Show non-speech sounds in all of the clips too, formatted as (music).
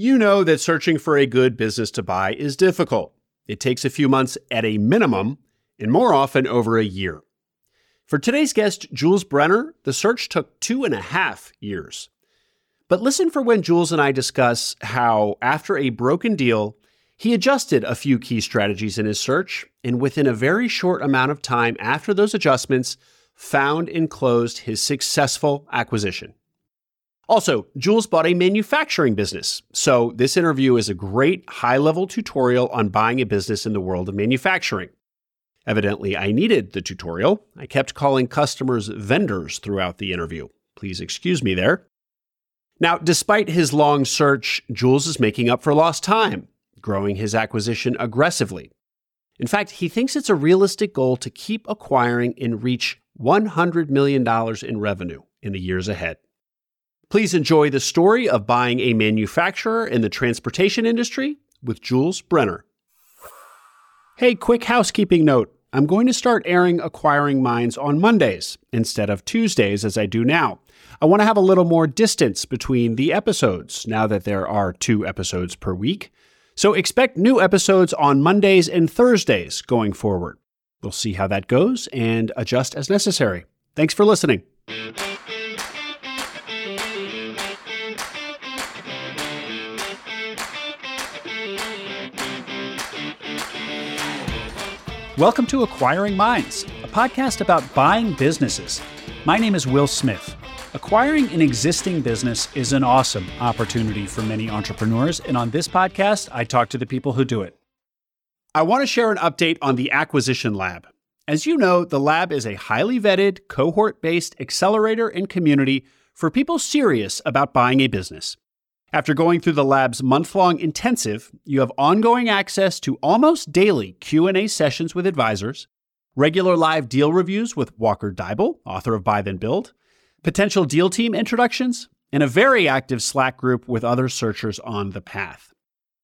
You know that searching for a good business to buy is difficult. It takes a few months at a minimum, and more often over a year. For today's guest, Jules Brenner, the search took two and a half years. But listen for when Jules and I discuss how, after a broken deal, he adjusted a few key strategies in his search, and within a very short amount of time after those adjustments, found and closed his successful acquisition. Also, Jules bought a manufacturing business. So, this interview is a great high level tutorial on buying a business in the world of manufacturing. Evidently, I needed the tutorial. I kept calling customers vendors throughout the interview. Please excuse me there. Now, despite his long search, Jules is making up for lost time, growing his acquisition aggressively. In fact, he thinks it's a realistic goal to keep acquiring and reach $100 million in revenue in the years ahead. Please enjoy the story of buying a manufacturer in the transportation industry with Jules Brenner. Hey, quick housekeeping note. I'm going to start airing Acquiring Minds on Mondays instead of Tuesdays as I do now. I want to have a little more distance between the episodes now that there are two episodes per week. So expect new episodes on Mondays and Thursdays going forward. We'll see how that goes and adjust as necessary. Thanks for listening. Welcome to Acquiring Minds, a podcast about buying businesses. My name is Will Smith. Acquiring an existing business is an awesome opportunity for many entrepreneurs, and on this podcast, I talk to the people who do it. I want to share an update on the Acquisition Lab. As you know, the lab is a highly vetted, cohort based accelerator and community for people serious about buying a business. After going through the lab's month-long intensive, you have ongoing access to almost daily Q&A sessions with advisors, regular live deal reviews with Walker Deibel, author of Buy Then Build, potential deal team introductions, and a very active Slack group with other searchers on the path.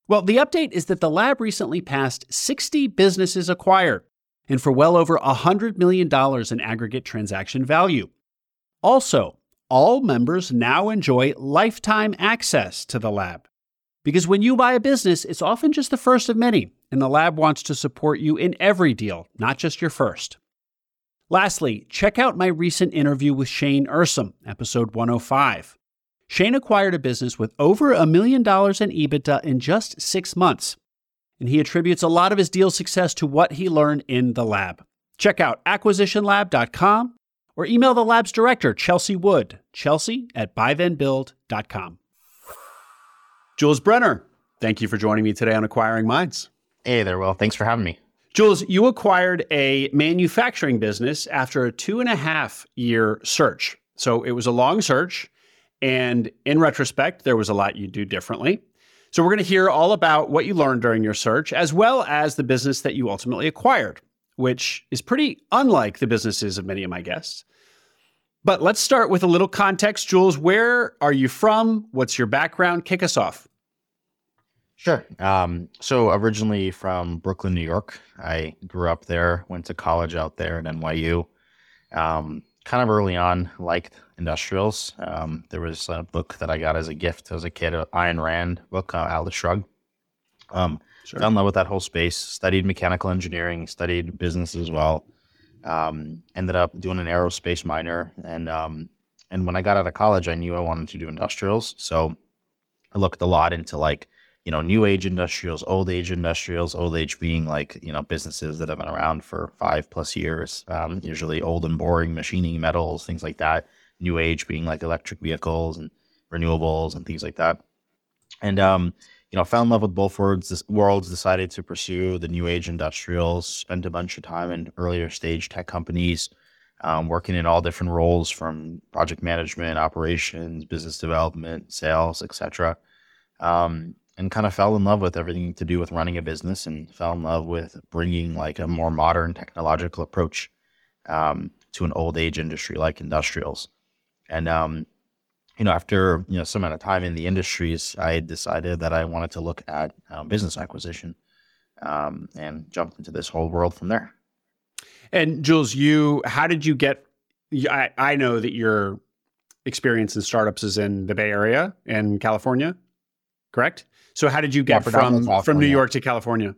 Well, the update is that the lab recently passed 60 businesses acquired and for well over $100 million in aggregate transaction value. Also, all members now enjoy lifetime access to the lab. Because when you buy a business, it's often just the first of many, and the lab wants to support you in every deal, not just your first. Lastly, check out my recent interview with Shane Ursum, episode 105. Shane acquired a business with over a million dollars in EBITDA in just six months, and he attributes a lot of his deal success to what he learned in the lab. Check out acquisitionlab.com or email the lab's director, Chelsea Wood, chelsea at buythenbuild.com. Jules Brenner, thank you for joining me today on Acquiring Minds. Hey there, Will. Thanks for having me. Jules, you acquired a manufacturing business after a two and a half year search. So it was a long search. And in retrospect, there was a lot you do differently. So we're going to hear all about what you learned during your search, as well as the business that you ultimately acquired which is pretty unlike the businesses of many of my guests. But let's start with a little context. Jules, where are you from? What's your background? Kick us off. Sure. Um, so originally from Brooklyn, New York. I grew up there, went to college out there at NYU. Um, kind of early on, liked industrials. Um, there was a book that I got as a gift as a kid, Ayn Rand book, uh, Atlas Shrugged. Um, Sure. Fell in love with that whole space. Studied mechanical engineering. Studied business as well. Um, ended up doing an aerospace minor, and um, and when I got out of college, I knew I wanted to do industrials. So I looked a lot into like you know new age industrials, old age industrials. Old age being like you know businesses that have been around for five plus years, um, usually old and boring machining metals, things like that. New age being like electric vehicles and renewables and things like that. And um, you know, fell in love with both worlds, worlds, decided to pursue the new age industrials, spent a bunch of time in earlier stage tech companies, um, working in all different roles from project management, operations, business development, sales, etc. Um, and kind of fell in love with everything to do with running a business and fell in love with bringing like a more modern technological approach um, to an old age industry like industrials. And um, you know, after you know some amount of time in the industries, I decided that I wanted to look at um, business acquisition um, and jumped into this whole world from there. And Jules, you, how did you get? I, I know that your experience in startups is in the Bay Area in California, correct? So how did you get yeah, from from New York to California?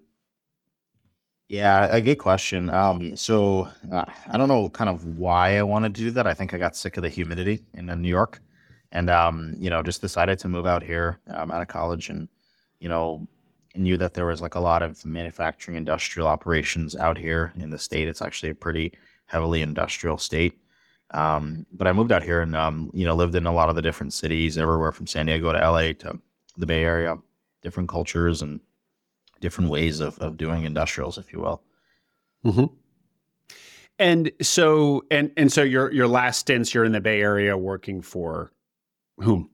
Yeah, a good question. Um, so uh, I don't know kind of why I wanted to do that. I think I got sick of the humidity in New York, and um, you know, just decided to move out here um, out of college, and you know, knew that there was like a lot of manufacturing industrial operations out here in the state. It's actually a pretty heavily industrial state. Um, but I moved out here and um, you know lived in a lot of the different cities, everywhere from San Diego to LA to the Bay Area, different cultures and different ways of of doing industrials, if you will. Mm-hmm. And so and and so your your last stints, you're in the Bay Area working for whom?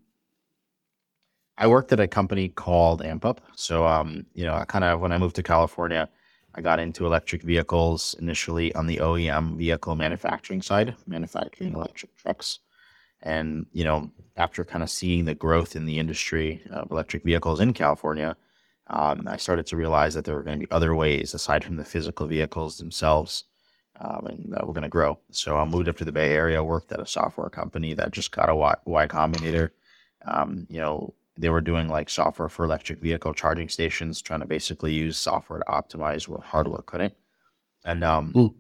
I worked at a company called AmpUp. So, um, you know, I kind of when I moved to California, I got into electric vehicles initially on the OEM vehicle manufacturing side, manufacturing electric trucks. And, you know, after kind of seeing the growth in the industry of electric vehicles in California, um, I started to realize that there were going to be other ways aside from the physical vehicles themselves, um, and that we're going to grow. So I moved up to the Bay Area, worked at a software company that just got a Y, y Combinator. Um, you know, they were doing like software for electric vehicle charging stations, trying to basically use software to optimize what hardware couldn't. And um, mm.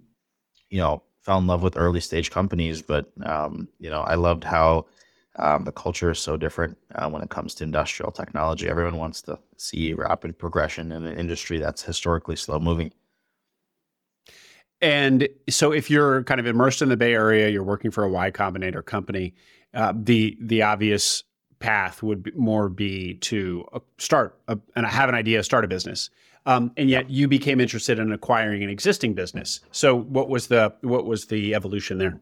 you know, fell in love with early stage companies, but um, you know, I loved how um, the culture is so different uh, when it comes to industrial technology. Everyone wants to see rapid progression in an industry that's historically slow moving. And so, if you're kind of immersed in the Bay Area, you're working for a Y Combinator company. Uh, the the obvious path would be more be to uh, start a, and have an idea, start a business. Um, and yet you became interested in acquiring an existing business. So what was the what was the evolution there?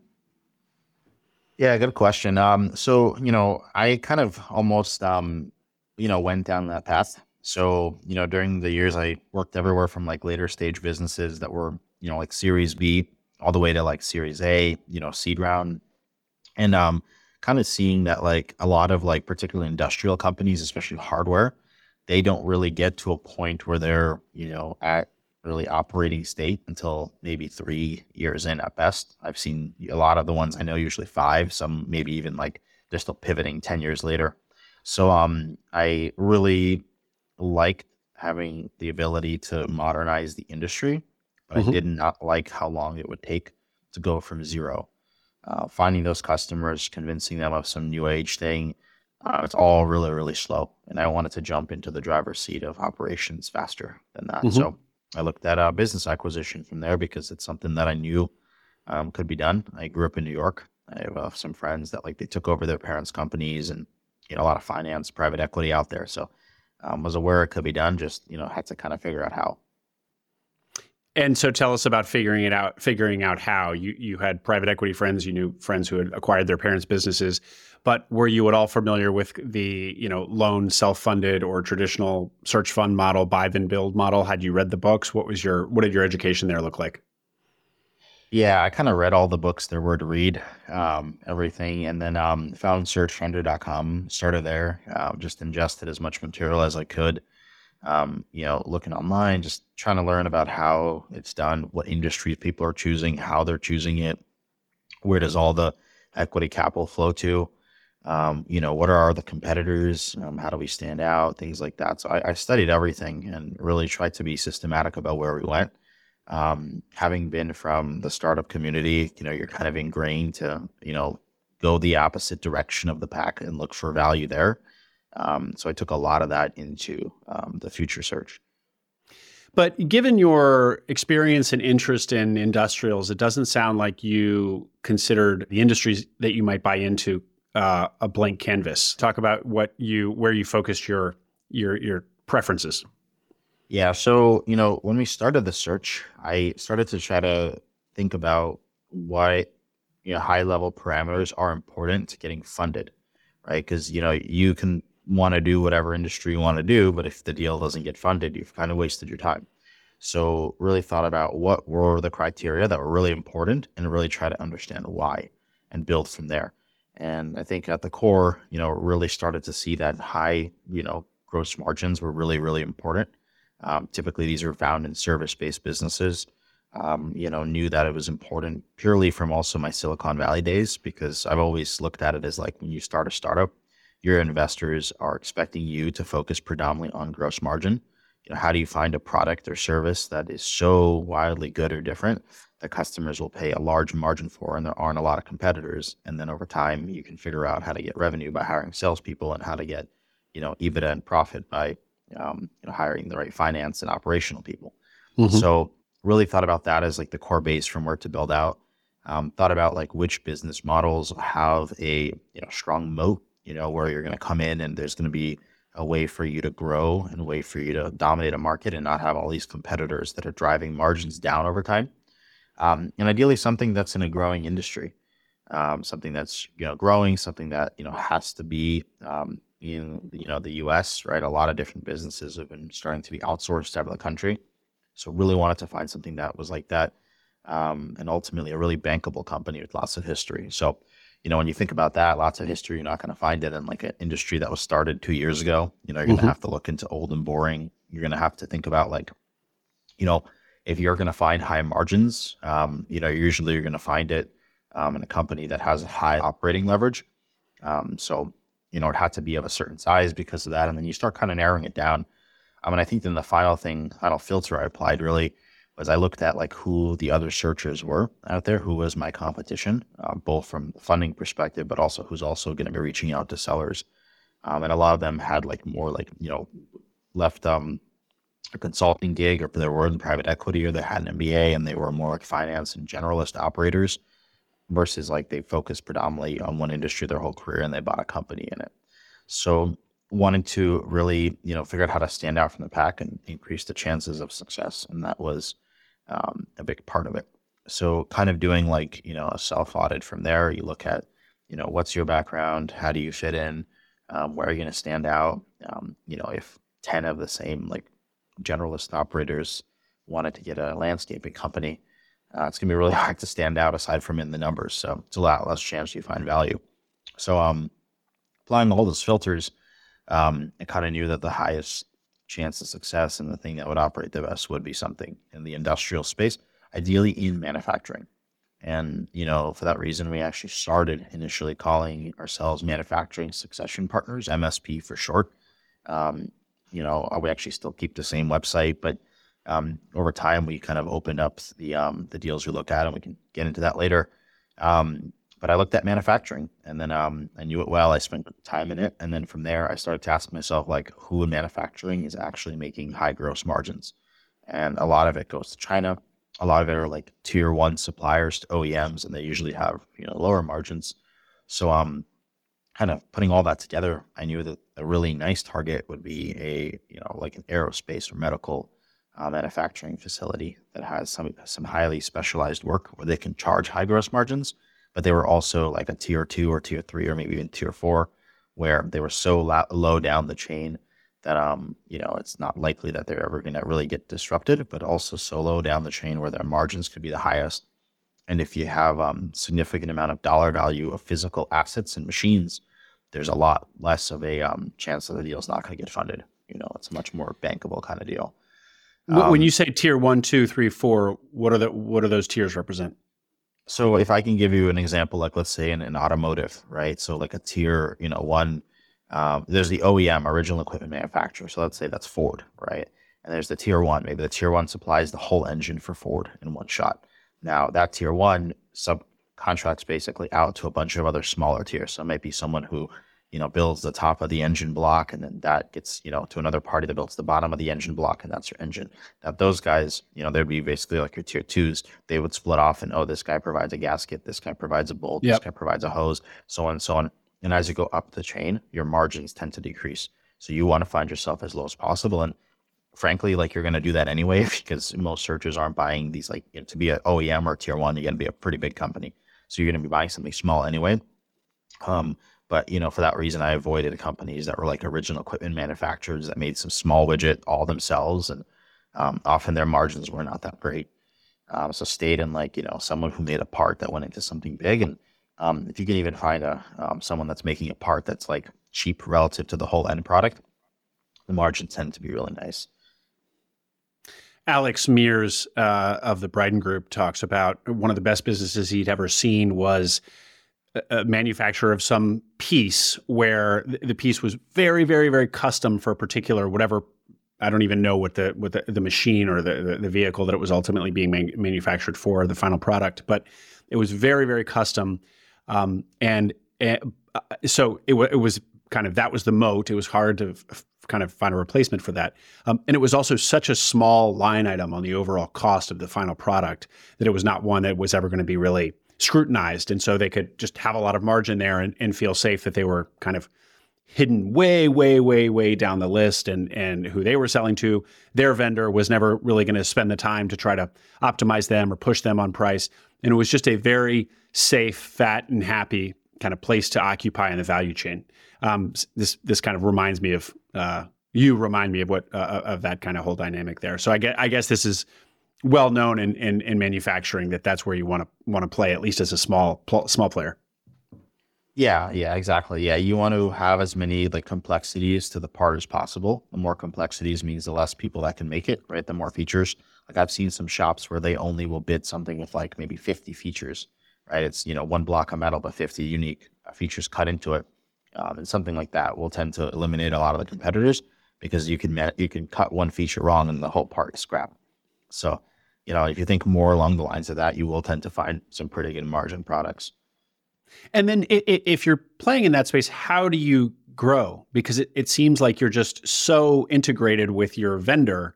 Yeah, good question. Um, so you know, I kind of almost um, you know went down that path. So you know, during the years, I worked everywhere from like later stage businesses that were you know like Series B all the way to like Series A, you know, seed round, and um, kind of seeing that like a lot of like particularly industrial companies, especially hardware, they don't really get to a point where they're, you know, at really operating state until maybe three years in at best. I've seen a lot of the ones I know usually five, some maybe even like they're still pivoting 10 years later. So um I really liked having the ability to modernize the industry, but mm-hmm. I did not like how long it would take to go from zero uh, finding those customers, convincing them of some new age thing. Uh, it's all really, really slow. And I wanted to jump into the driver's seat of operations faster than that. Mm-hmm. So I looked at uh, business acquisition from there because it's something that I knew um, could be done. I grew up in New York. I have uh, some friends that like they took over their parents' companies and you know a lot of finance, private equity out there. So um, was aware it could be done. Just you know had to kind of figure out how. And so tell us about figuring it out, figuring out how you, you had private equity friends, you knew friends who had acquired their parents' businesses, but were you at all familiar with the, you know, loan self-funded or traditional search fund model, buy then build model? Had you read the books? What was your, what did your education there look like? Yeah, I kind of read all the books there were to read, um, everything, and then um, found searchfunder.com, started there, uh, just ingested as much material as I could um, you know, looking online, just trying to learn about how it's done, what industries people are choosing, how they're choosing it, where does all the equity capital flow to, um, you know, what are the competitors, um, how do we stand out, things like that. So I, I, studied everything and really tried to be systematic about where we went. Um, having been from the startup community, you know, you're kind of ingrained to, you know, go the opposite direction of the pack and look for value there. Um, so I took a lot of that into um, the future search. But given your experience and interest in industrials, it doesn't sound like you considered the industries that you might buy into uh, a blank canvas. Talk about what you where you focused your your your preferences. Yeah, so you know when we started the search, I started to try to think about what you know high level parameters are important to getting funded, right? Because you know you can want to do whatever industry you want to do, but if the deal doesn't get funded, you've kind of wasted your time. So really thought about what were the criteria that were really important and really try to understand why and build from there. And I think at the core, you know, really started to see that high, you know, gross margins were really, really important. Um, typically, these are found in service-based businesses. Um, you know, knew that it was important purely from also my Silicon Valley days because I've always looked at it as like when you start a startup, your investors are expecting you to focus predominantly on gross margin. You know, how do you find a product or service that is so wildly good or different that customers will pay a large margin for, and there aren't a lot of competitors. And then over time, you can figure out how to get revenue by hiring salespeople and how to get, you know, EBITDA and profit by, um, you know, hiring the right finance and operational people. Mm-hmm. So really thought about that as like the core base from where to build out. Um, thought about like which business models have a you know strong moat, you know, where you're going to come in and there's going to be a way for you to grow and a way for you to dominate a market and not have all these competitors that are driving margins down over time um, and ideally something that's in a growing industry, um, something that's you know growing, something that you know has to be um, in you know the U.S. Right, a lot of different businesses have been starting to be outsourced out of the country, so really wanted to find something that was like that, um, and ultimately a really bankable company with lots of history. So. You know, when you think about that, lots of history, you're not going to find it in like an industry that was started two years ago. You know, you're going to mm-hmm. have to look into old and boring. You're going to have to think about like, you know, if you're going to find high margins, um, you know, usually you're going to find it um, in a company that has high operating leverage. Um, so, you know, it had to be of a certain size because of that. And then you start kind of narrowing it down. I mean, I think then the final thing, final filter I applied really was I looked at like who the other searchers were out there, who was my competition, uh, both from funding perspective, but also who's also going to be reaching out to sellers. Um, and a lot of them had like more like, you know, left um, a consulting gig or they were in private equity or they had an MBA and they were more like finance and generalist operators versus like they focused predominantly on one industry their whole career and they bought a company in it. So wanted to really, you know, figure out how to stand out from the pack and increase the chances of success. And that was um, a big part of it. So kind of doing like, you know, a self audit from there. You look at, you know, what's your background? How do you fit in? Um, where are you going to stand out? Um, you know, if 10 of the same like generalist operators wanted to get a landscaping company, uh, it's going to be really (laughs) hard to stand out aside from in the numbers. So it's a lot less chance you find value. So um, applying all those filters, um, I kind of knew that the highest chance of success and the thing that would operate the best would be something in the industrial space, ideally in manufacturing. And, you know, for that reason, we actually started initially calling ourselves manufacturing succession partners, MSP for short. Um, you know, we actually still keep the same website, but um, over time we kind of opened up the um, the deals we look at, and we can get into that later. Um, but I looked at manufacturing, and then um, I knew it well. I spent time in it, and then from there I started to ask myself, like, who in manufacturing is actually making high gross margins? And a lot of it goes to China. A lot of it are like tier one suppliers to OEMs, and they usually have you know lower margins. So um, kind of putting all that together, I knew that a really nice target would be a you know like an aerospace or medical uh, manufacturing facility that has some some highly specialized work where they can charge high gross margins, but they were also like a tier two or tier three or maybe even tier four, where they were so la- low down the chain that um you know it's not likely that they're ever going to really get disrupted, but also so low down the chain where their margins could be the highest and if you have um, significant amount of dollar value of physical assets and machines, there's a lot less of a um, chance that the deal is not going to get funded. You know, it's a much more bankable kind of deal. Um, when you say tier one, two, three, four, what are the what do those tiers represent? So if I can give you an example, like let's say in an automotive, right? So like a tier, you know, one, um, there's the OEM, original equipment manufacturer. So let's say that's Ford, right? And there's the tier one. Maybe the tier one supplies the whole engine for Ford in one shot. Now that tier one subcontracts basically out to a bunch of other smaller tiers. So it might be someone who, you know, builds the top of the engine block and then that gets, you know, to another party that builds the bottom of the engine block and that's your engine. Now those guys, you know, they'd be basically like your tier twos. They would split off and oh, this guy provides a gasket, this guy provides a bolt, yep. this guy provides a hose, so on and so on. And as you go up the chain, your margins tend to decrease. So you want to find yourself as low as possible. And frankly, like you're going to do that anyway (laughs) because most searchers aren't buying these like you know, to be an OEM or tier one. You're going to be a pretty big company, so you're going to be buying something small anyway. Um, but you know, for that reason, I avoided companies that were like original equipment manufacturers that made some small widget all themselves, and um, often their margins were not that great. Um, so stayed in like you know someone who made a part that went into something big, and um, if you can even find a um, someone that's making a part that's like cheap relative to the whole end product, the margins tend to be really nice. Alex Mears uh, of the Bryden Group talks about one of the best businesses he'd ever seen was a manufacturer of some piece where the piece was very, very, very custom for a particular whatever. I don't even know what the what the, the machine or the, the, the vehicle that it was ultimately being man- manufactured for, the final product, but it was very, very custom, um, and, and uh, so it, w- it was kind of that was the moat. It was hard to f- kind of find a replacement for that, um, and it was also such a small line item on the overall cost of the final product that it was not one that was ever going to be really scrutinized. And so they could just have a lot of margin there and, and feel safe that they were kind of hidden way, way, way, way down the list and and who they were selling to. Their vendor was never really going to spend the time to try to optimize them or push them on price. And it was just a very safe, fat, and happy kind of place to occupy in the value chain. Um, this this kind of reminds me of uh, you remind me of what uh, of that kind of whole dynamic there. So I guess I guess this is well known in, in, in manufacturing that that's where you want to want to play at least as a small pl- small player. Yeah, yeah, exactly. Yeah, you want to have as many like complexities to the part as possible. The more complexities means the less people that can make it, right? The more features. Like I've seen some shops where they only will bid something with like maybe 50 features, right? It's, you know, one block of metal, but 50 unique uh, features cut into it. Um, and something like that will tend to eliminate a lot of the competitors because you can, you can cut one feature wrong and the whole part is scrap. So you know, if you think more along the lines of that, you will tend to find some pretty good margin products. And then if you're playing in that space, how do you grow? Because it, it seems like you're just so integrated with your vendor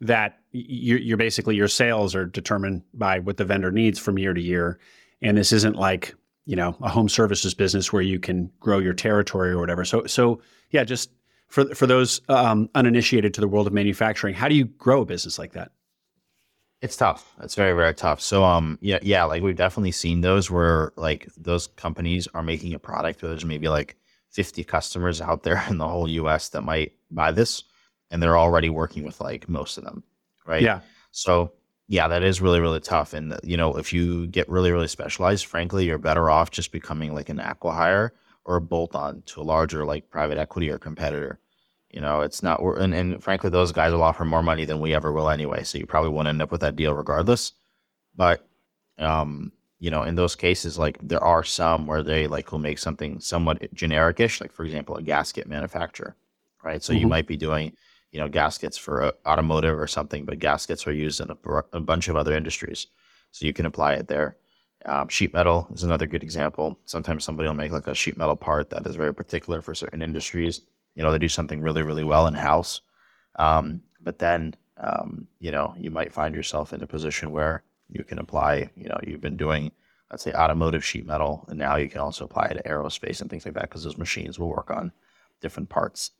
that you're, basically your sales are determined by what the vendor needs from year to year. And this isn't like, you know, a home services business where you can grow your territory or whatever. So, so yeah, just for, for those um, uninitiated to the world of manufacturing, how do you grow a business like that? It's tough. It's very, very tough. So, um, yeah, yeah, like we've definitely seen those where like those companies are making a product where there's maybe like 50 customers out there (laughs) in the whole US that might buy this and they're already working with like most of them. Right. Yeah. So, yeah, that is really, really tough. And, you know, if you get really, really specialized, frankly, you're better off just becoming like an acquihire or a bolt on to a larger like private equity or competitor. You know, it's not, and, and frankly, those guys will offer more money than we ever will anyway. So you probably won't end up with that deal regardless. But, um, you know, in those cases, like there are some where they like will make something somewhat genericish, like for example, a gasket manufacturer, right? So mm-hmm. you might be doing, you know, gaskets for automotive or something, but gaskets are used in a, a, bunch of other industries. So you can apply it there. Um, sheet metal is another good example. Sometimes somebody will make like a sheet metal part that is very particular for certain industries you know, they do something really, really well in house. Um, but then, um, you know, you might find yourself in a position where you can apply, you know, you've been doing, let's say, automotive sheet metal, and now you can also apply it to aerospace and things like that because those machines will work on different parts.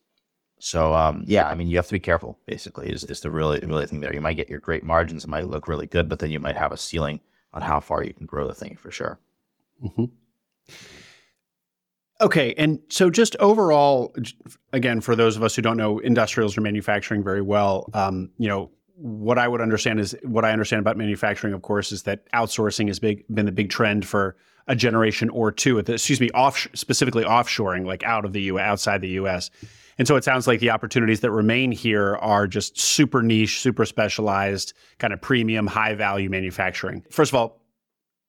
So, um, yeah, I mean, you have to be careful. Basically, is is the really really thing there. You might get your great margins, it might look really good, but then you might have a ceiling on how far you can grow the thing for sure. Mm-hmm. Okay, and so just overall, again, for those of us who don't know industrials or manufacturing very well, um, you know, what I would understand is what I understand about manufacturing, of course, is that outsourcing has big, been the big trend for a generation or two. excuse me, off specifically offshoring, like out of the U, outside the U.S. And so it sounds like the opportunities that remain here are just super niche, super specialized, kind of premium, high value manufacturing. First of all,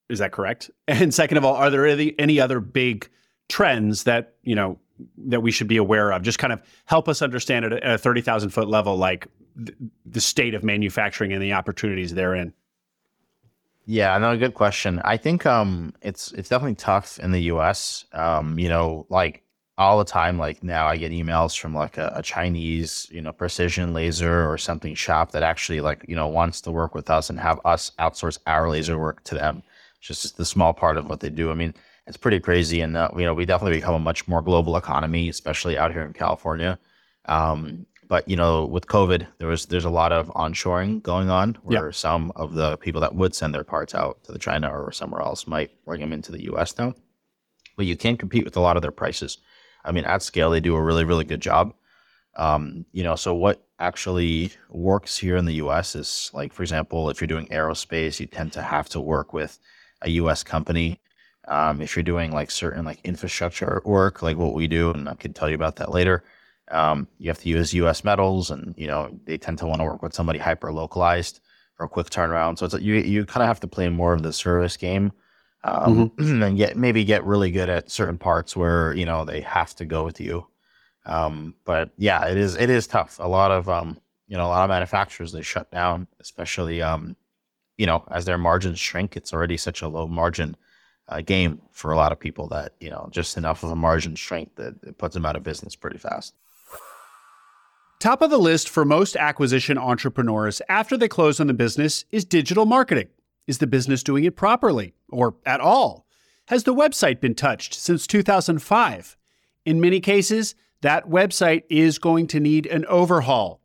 is that correct? And second of all, are there any, any other big trends that you know that we should be aware of. Just kind of help us understand at a 30,000 foot level like th- the state of manufacturing and the opportunities therein. Yeah no good question. I think um it's it's definitely tough in the us um you know like all the time like now i get emails from like a, a chinese you know precision laser or something shop that actually like you know wants to work with us and have us outsource our laser work to them. It's just the small part of what they do. I mean it's pretty crazy. And uh, you know, we definitely become a much more global economy, especially out here in California. Um, but you know, with COVID, there was there's a lot of onshoring going on, where yep. some of the people that would send their parts out to the China or somewhere else might bring them into the U.S. now. But you can't compete with a lot of their prices. I mean, at scale, they do a really really good job. Um, you know, so what actually works here in the U.S. is like, for example, if you're doing aerospace, you tend to have to work with a U.S. company um, if you're doing like certain like infrastructure work, like what we do, and I can tell you about that later, um, you have to use U.S. metals, and you know they tend to want to work with somebody hyper localized for a quick turnaround. So it's you you kind of have to play more of the service game um, mm-hmm. (clears throat) and get maybe get really good at certain parts where you know they have to go with you. Um, but yeah, it is it is tough. A lot of um, you know a lot of manufacturers they shut down, especially um, you know as their margins shrink. It's already such a low margin uh, game for a lot of people that you know just enough of a margin strength that it puts them out of business pretty fast. Top of the list for most acquisition entrepreneurs after they close on the business is digital marketing. Is the business doing it properly or at all? Has the website been touched since 2005? In many cases, that website is going to need an overhaul.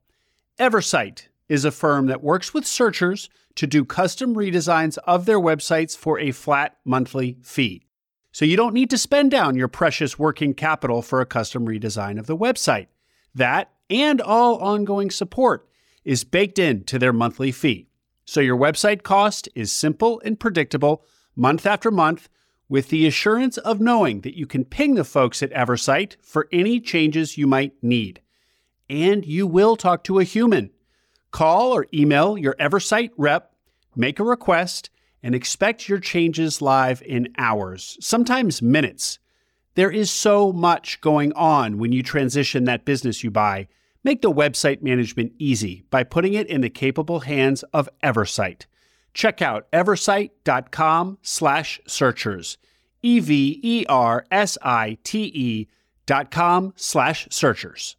Eversite is a firm that works with searchers to do custom redesigns of their websites for a flat monthly fee. So you don't need to spend down your precious working capital for a custom redesign of the website. That and all ongoing support is baked into their monthly fee. So your website cost is simple and predictable month after month with the assurance of knowing that you can ping the folks at Eversite for any changes you might need. And you will talk to a human. Call or email your Eversite rep, make a request, and expect your changes live in hours, sometimes minutes. There is so much going on when you transition that business you buy Make the website management easy by putting it in the capable hands of Eversite. Check out eversite.com slash searchers. E-V-E-R-S-I-T-E dot com slash searchers.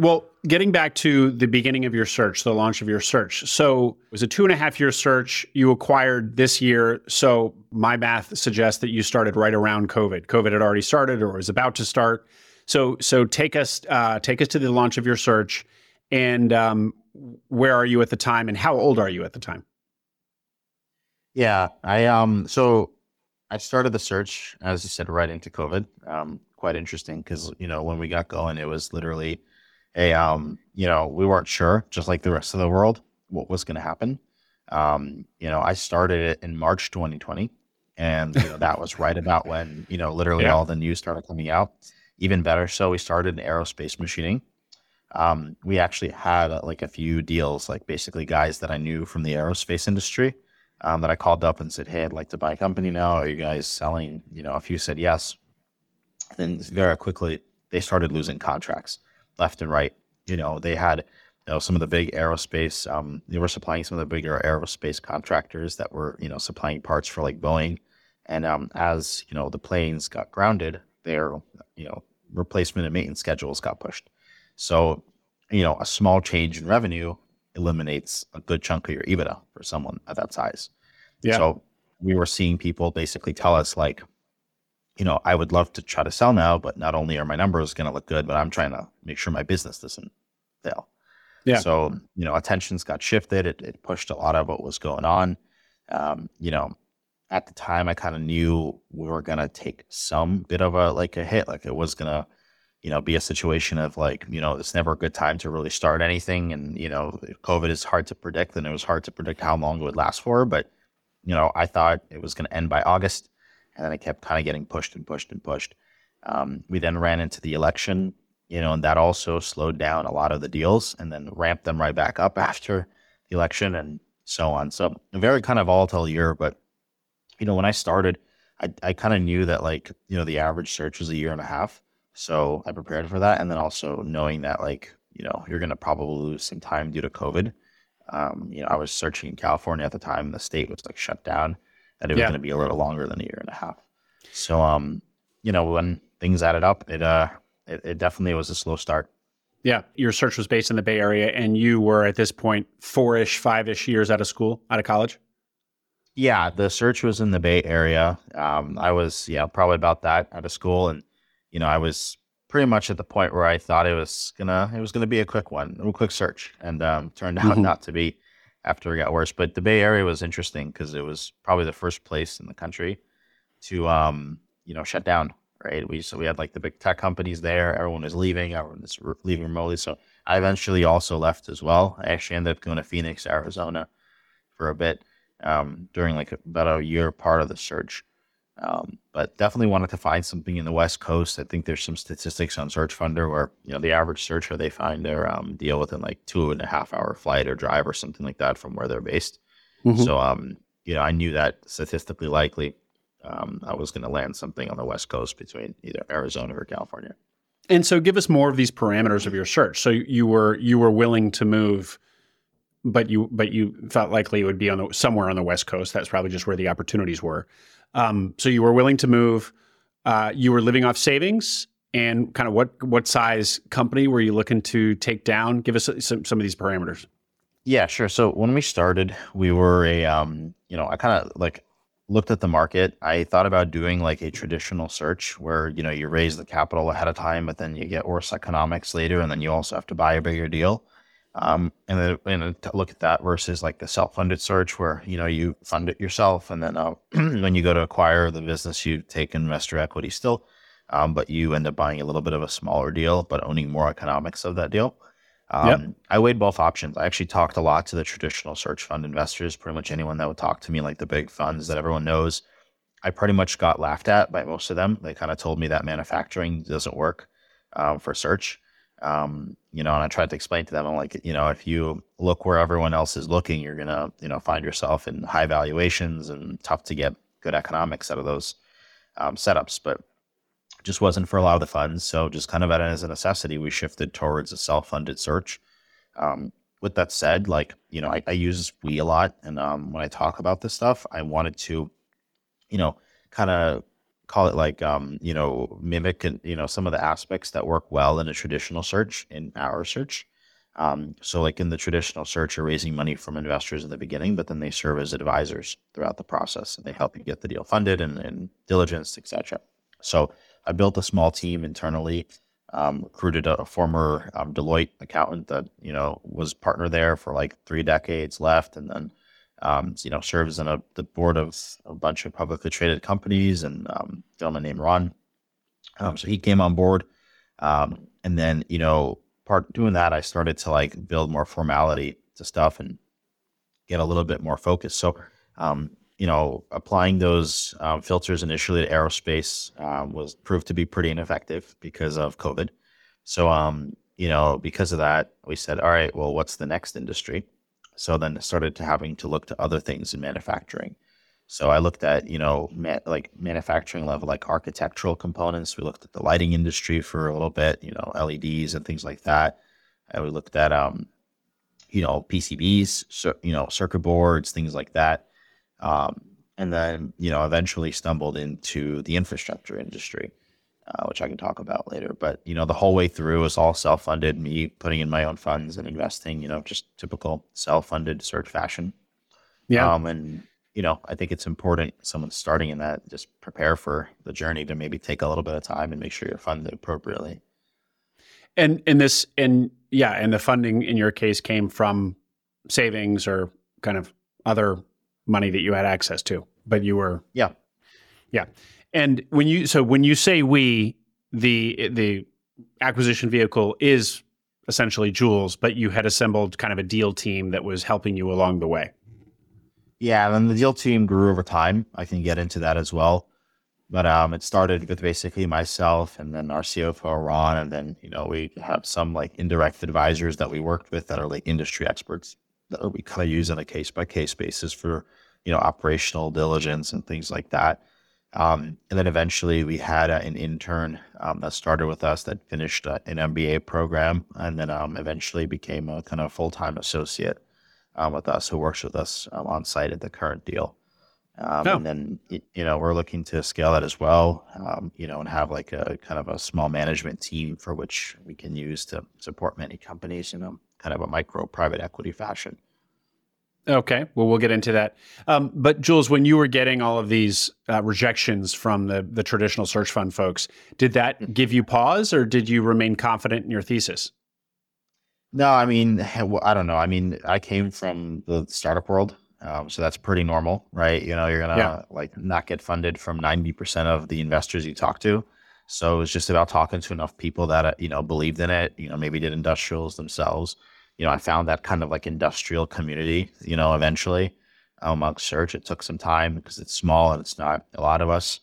Well, getting back to the beginning of your search, the launch of your search. So it was a two and a half year search you acquired this year. So my math suggests that you started right around COVID. COVID had already started or was about to start. So so take us uh, take us to the launch of your search, and um, where are you at the time, and how old are you at the time? Yeah, I um so I started the search as you said right into COVID. Um, quite interesting because you know when we got going, it was literally a um you know we weren't sure, just like the rest of the world, what was going to happen. Um, you know, I started it in March 2020, and you know, that was right about when you know literally yeah. all the news started coming out. Even better so we started in aerospace machining. Um, we actually had uh, like a few deals like basically guys that i knew from the aerospace industry um, that i called up and said hey i'd like to buy a company now. Are you guys selling? You know a few said yes. Then very quickly they started losing contracts left and right you know they had you know some of the big aerospace um, they were supplying some of the bigger aerospace contractors that were you know supplying parts for like boeing and um, as you know the planes got grounded their you know replacement and maintenance schedules got pushed. So, you know, a small change in revenue eliminates a good chunk of your EBITDA for someone at that size. Yeah. So we were seeing people basically tell us like, you know, I would love to try to sell now, but not only are my numbers going to look good, but I'm trying to make sure my business doesn't fail. Yeah. So, you know, attentions got shifted. It, it pushed a lot of what was going on. Um, you know, at the time I kind of knew we were gonna take some bit of a like a hit, like it was gonna, you know, be a situation of like, you know, it's never a good time to really start anything, and you know, COVID is hard to predict, and it was hard to predict how long it would last for. But you know, I thought it was gonna end by August, and then it kept kind of getting pushed and pushed and pushed. Um, we then ran into the election, you know, and that also slowed down a lot of the deals, and then ramped them right back up (laughs) after the election, and so on. So a very kind of volatile year, but you know, when I started, I, I kind of knew that like, you know, the average search was a year and a half. So I prepared for that. And then also knowing that like, you know, you're going to probably lose some time due to COVID. Um, you know, I was searching in California at the time the state was like shut down that it was yeah. going to be a little longer than a year and a half. So, um, you know, when things added up, it, uh, it, it definitely was a slow start. Yeah. Your search was based in the Bay Area and you were at this point four ish, five ish years out of school, out of college. Yeah, the search was in the Bay Area. Um, I was, yeah, probably about that out of school, and you know, I was pretty much at the point where I thought it was gonna, it was gonna be a quick one, a quick search, and um, turned (laughs) out mm-hmm. not to be. After it got worse, but the Bay Area was interesting because it was probably the first place in the country to, um, you know, shut down. Right? We so we had like the big tech companies there. Everyone was leaving. Everyone was re- leaving remotely. So I eventually also left as well. I actually ended up going to Phoenix, Arizona, for a bit um, during like about a year part of the search. Um, but definitely wanted to find something in the West Coast. I think there's some statistics on Search Funder where you know the average searcher they find their um, deal within like two and a half hour flight or drive or something like that from where they're based. Mm-hmm. So um, you know, I knew that statistically likely um, I was going to land something on the West Coast between either Arizona or California. And so, give us more of these parameters of your search. So you were you were willing to move, but you but you felt likely it would be on the, somewhere on the West Coast. That's probably just where the opportunities were. Um, so you were willing to move. Uh, you were living off savings, and kind of what what size company were you looking to take down? Give us some some of these parameters. Yeah, sure. So when we started, we were a um, you know, I kind of like looked at the market. I thought about doing like a traditional search where, you know, you raise the capital ahead of time, but then you get worse economics later, and then you also have to buy a bigger deal. Um, and then and look at that versus like the self-funded search where, you know, you fund it yourself. And then uh, (clears throat) when you go to acquire the business, you take investor equity still, um, but you end up buying a little bit of a smaller deal, but owning more economics of that deal. Um, yep. I weighed both options. I actually talked a lot to the traditional search fund investors, pretty much anyone that would talk to me, like the big funds that everyone knows. I pretty much got laughed at by most of them. They kind of told me that manufacturing doesn't work um, for search. Um, you know, and I tried to explain to them, I'm like, you know, if you look where everyone else is looking, you're gonna, you know, find yourself in high valuations and tough to get good economics out of those um, setups. But just wasn't for a lot of the funds. So just kind of as a necessity, we shifted towards a self-funded search. Um, with that said, like you know, I, I use we a lot, and um, when I talk about this stuff, I wanted to, you know, kind of call it like um, you know, mimic and you know some of the aspects that work well in a traditional search in our search. Um, so like in the traditional search, you're raising money from investors in the beginning, but then they serve as advisors throughout the process and they help you get the deal funded and, and diligence, etc. So I built a small team internally, um, recruited a, a former um, Deloitte accountant that you know was partner there for like three decades, left, and then um, you know serves on a, the board of a bunch of publicly traded companies, and um, a gentleman named Ron. Um, so he came on board, um, and then you know part doing that, I started to like build more formality to stuff and get a little bit more focus. So um, you know, applying those um, filters initially to aerospace um, was proved to be pretty ineffective because of COVID. So, you know, because of that, we said, all right, well, what's the next industry? So then started to having to look to other things in manufacturing. So I looked at, you know, ma- like manufacturing level, like architectural components. We looked at the lighting industry for a little bit, you know, LEDs and things like that. And we looked at, um, you know, PCBs, you know, circuit boards, things like that. Um, and then, you know, eventually stumbled into the infrastructure industry, uh, which I can talk about later. But, you know, the whole way through was all self funded, me putting in my own funds and investing, you know, just typical self funded search fashion. Yeah. Um, and, you know, I think it's important someone starting in that just prepare for the journey to maybe take a little bit of time and make sure you're funded appropriately. And in this, and yeah, and the funding in your case came from savings or kind of other money that you had access to, but you were yeah, yeah. And when you so when you say we, the the acquisition vehicle is essentially Jules, but you had assembled kind of a deal team that was helping you along the way. Yeah, and the deal team grew over time. I can get into that as well. But um, it started with basically myself and then our CFO Ron, and then you know we have some like indirect advisors that we worked with that are like industry experts that we kind of use on a case by case basis for you know, operational diligence and things like that. Um, and then eventually we had an intern um, that started with us that finished uh, an MBA program and then um, eventually became a kind of full time associate um, with us who works with us um, on site at the current deal. Um, oh. And then, you know, we're looking to scale that as well, you know, and have like a kind of a small management team for which we can use to support many companies in a kind of a micro private equity fashion. Okay, well, we'll get into that. Um, but Jules, when you were getting all of these uh, rejections from the the traditional search fund folks, did that mm. give you pause, or did you remain confident in your thesis? No, I mean, (laughs) I don't know. I mean, I came from the startup world, um, so that's pretty normal, right? You know, you're gonna yeah. like not get funded from ninety percent of the investors you talk to. So it's just about talking to enough people that uh, you know believed in it. You know, maybe did industrials themselves you know, I found that kind of like industrial community, you know, eventually amongst search. It took some time because it's small and it's not a lot of us.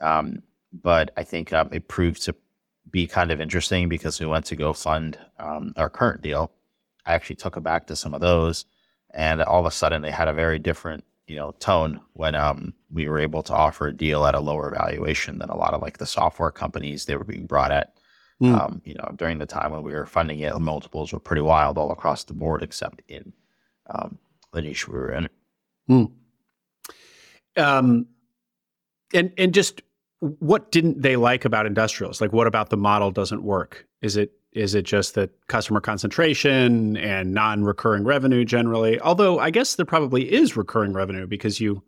Um, but I think um, it proved to be kind of interesting because we went to go fund um, our current deal. I actually took it back to some of those, and all of a sudden they had a very different you know tone when um we were able to offer a deal at a lower valuation than a lot of like the software companies they were being brought at. Mm. Um, you know, during the time when we were funding it, multiples were pretty wild all across the board, except in um, the niche we were in. Mm. Um, and and just what didn't they like about industrials? Like, what about the model doesn't work? Is it is it just that customer concentration and non-recurring revenue generally? Although I guess there probably is recurring revenue because you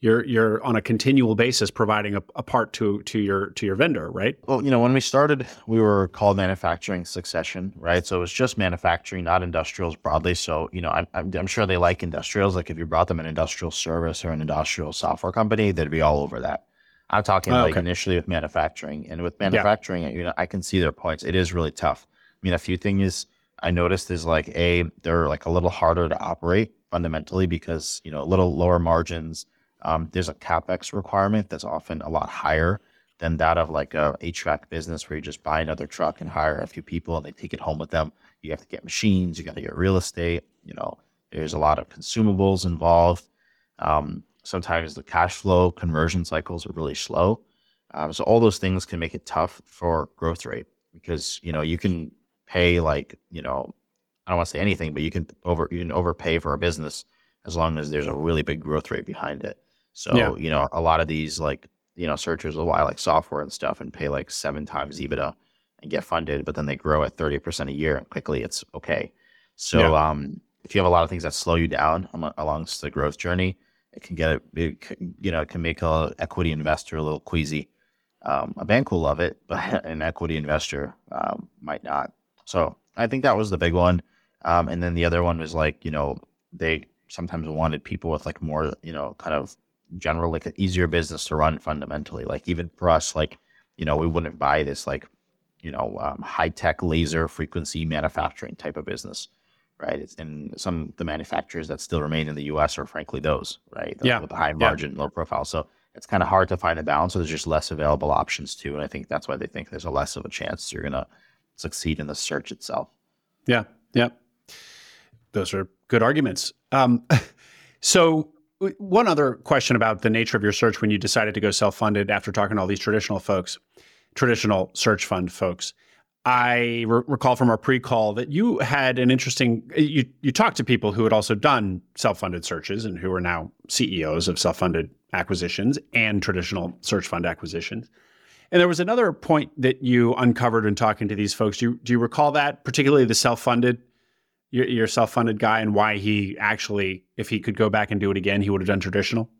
you're you're on a continual basis providing a, a, part to to your to your vendor, right? Well, you know, when we started, we were called manufacturing succession, right? So it was just manufacturing, not industrials broadly. So you know, I'm I'm, I'm sure they like industrials. Like if you brought them an industrial service or an industrial software company, they'd be all over that. I'm talking oh, like okay. initially with manufacturing, and with manufacturing, yeah. you know, I can see their points. It is really tough. I mean, a few things I noticed is like a they're like a little harder to operate fundamentally because you know a little lower margins. Um, there's a capex requirement that's often a lot higher than that of like a HVAC business where you just buy another truck and hire a few people and they take it home with them. You have to get machines, you got to get real estate. You know, there's a lot of consumables involved. Um, sometimes the cash flow conversion cycles are really slow. Um, so all those things can make it tough for growth rate because you know you can pay like you know I don't want to say anything, but you can over you can overpay for a business as long as there's a really big growth rate behind it. So yeah. you know a lot of these like you know searchers will buy like software and stuff and pay like seven times EBITDA and get funded, but then they grow at thirty percent a year and quickly it's okay. So yeah. um, if you have a lot of things that slow you down along the growth journey, it can get a, it, you know, it can make a equity investor a little queasy. Um, a bank will love it, (laughs) but an equity investor um, might not. So I think that was the big one. Um, and then the other one was like, you know, they sometimes wanted people with like more, you know, kind of general, like an easier business to run fundamentally. Like even for us, like, you know, we wouldn't buy this like, you know, um, high tech laser frequency manufacturing type of business right? It's in some the manufacturers that still remain in the U.S. are frankly those, right? The, yeah. With the high margin, yeah. low profile. So it's kind of hard to find a balance. So there's just less available options too, and I think that's why they think there's a less of a chance you're gonna succeed in the search itself. Yeah, yeah. Those are good arguments. Um, (laughs) so one other question about the nature of your search when you decided to go self-funded after talking to all these traditional folks, traditional search fund folks. I re- recall from our pre-call that you had an interesting you you talked to people who had also done self-funded searches and who are now CEOs of self-funded acquisitions and traditional search fund acquisitions. And there was another point that you uncovered in talking to these folks. Do you, do you recall that, particularly the self-funded, your, your self-funded guy, and why he actually, if he could go back and do it again, he would have done traditional?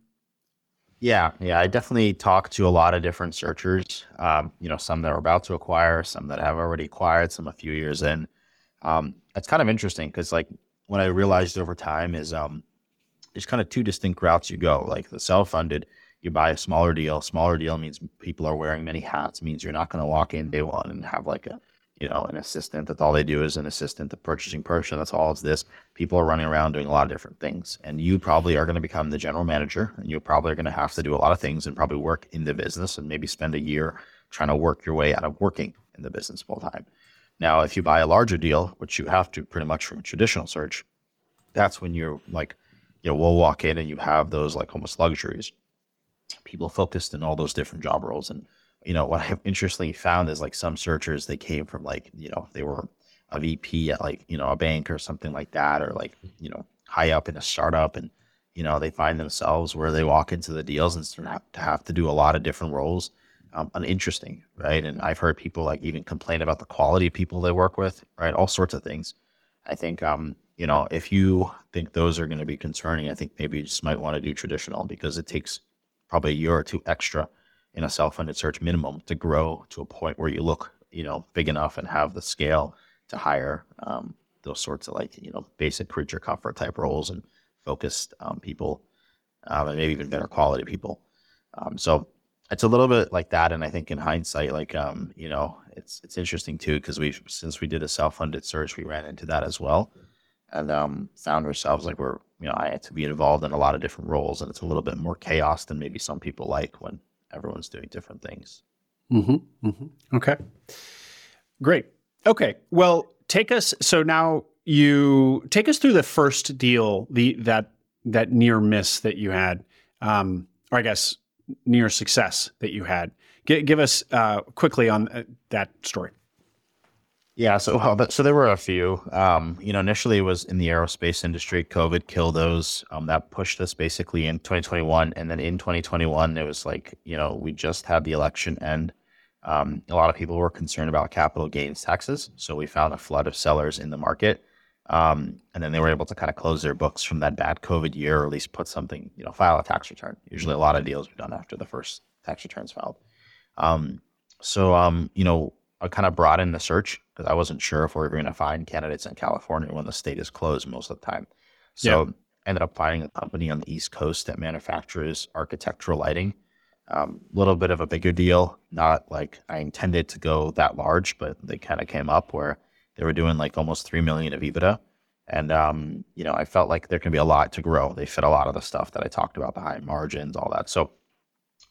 Yeah, yeah, I definitely talked to a lot of different searchers. Um, you know, some that are about to acquire, some that have already acquired, some a few years in. Um, it's kind of interesting because, like, what I realized over time is um, there's kind of two distinct routes you go. Like the self-funded, you buy a smaller deal. Smaller deal means people are wearing many hats. Means you're not going to walk in day one and have like a you know, an assistant. That's all they do is an assistant, the purchasing person. That's all it's this. People are running around doing a lot of different things. And you probably are going to become the general manager and you probably are going to have to do a lot of things and probably work in the business and maybe spend a year trying to work your way out of working in the business full time. Now, if you buy a larger deal, which you have to pretty much from a traditional search, that's when you're like, you know, we'll walk in and you have those like almost luxuries. People focused in all those different job roles and you know, what I've interestingly found is like some searchers, they came from like, you know, they were a VP at like, you know, a bank or something like that, or like, you know, high up in a startup. And, you know, they find themselves where they walk into the deals and start to have to do a lot of different roles. Um, uninteresting, right? And I've heard people like even complain about the quality of people they work with, right? All sorts of things. I think, um, you know, if you think those are going to be concerning, I think maybe you just might want to do traditional because it takes probably a year or two extra in a self-funded search minimum to grow to a point where you look, you know, big enough and have the scale to hire um, those sorts of like, you know, basic creature comfort type roles and focused um, people um, and maybe even better quality people. Um, so it's a little bit like that. And I think in hindsight, like, um, you know, it's, it's interesting too, because we, since we did a self-funded search, we ran into that as well and um, found ourselves like we're, you know, I had to be involved in a lot of different roles and it's a little bit more chaos than maybe some people like when everyone's doing different things. Mm-hmm, mm-hmm. Okay. Great. Okay. Well, take us. So now you take us through the first deal, the that that near miss that you had, um, or I guess near success that you had. G- give us uh, quickly on uh, that story. Yeah, so well, so there were a few. Um, you know, initially it was in the aerospace industry. COVID killed those. Um, that pushed us basically in 2021, and then in 2021 it was like you know we just had the election end. Um, a lot of people were concerned about capital gains taxes, so we found a flood of sellers in the market, um, and then they were able to kind of close their books from that bad COVID year, or at least put something, you know, file a tax return. Usually, a lot of deals are done after the first tax returns filed. Um, so, um, you know, I kind of broadened the search because I wasn't sure if we were going to find candidates in California when the state is closed most of the time. So yeah. ended up finding a company on the East Coast that manufactures architectural lighting. A um, little bit of a bigger deal, not like I intended to go that large, but they kind of came up where they were doing like almost three million of EBITDA, and um, you know I felt like there can be a lot to grow. They fit a lot of the stuff that I talked about, the high margins, all that. So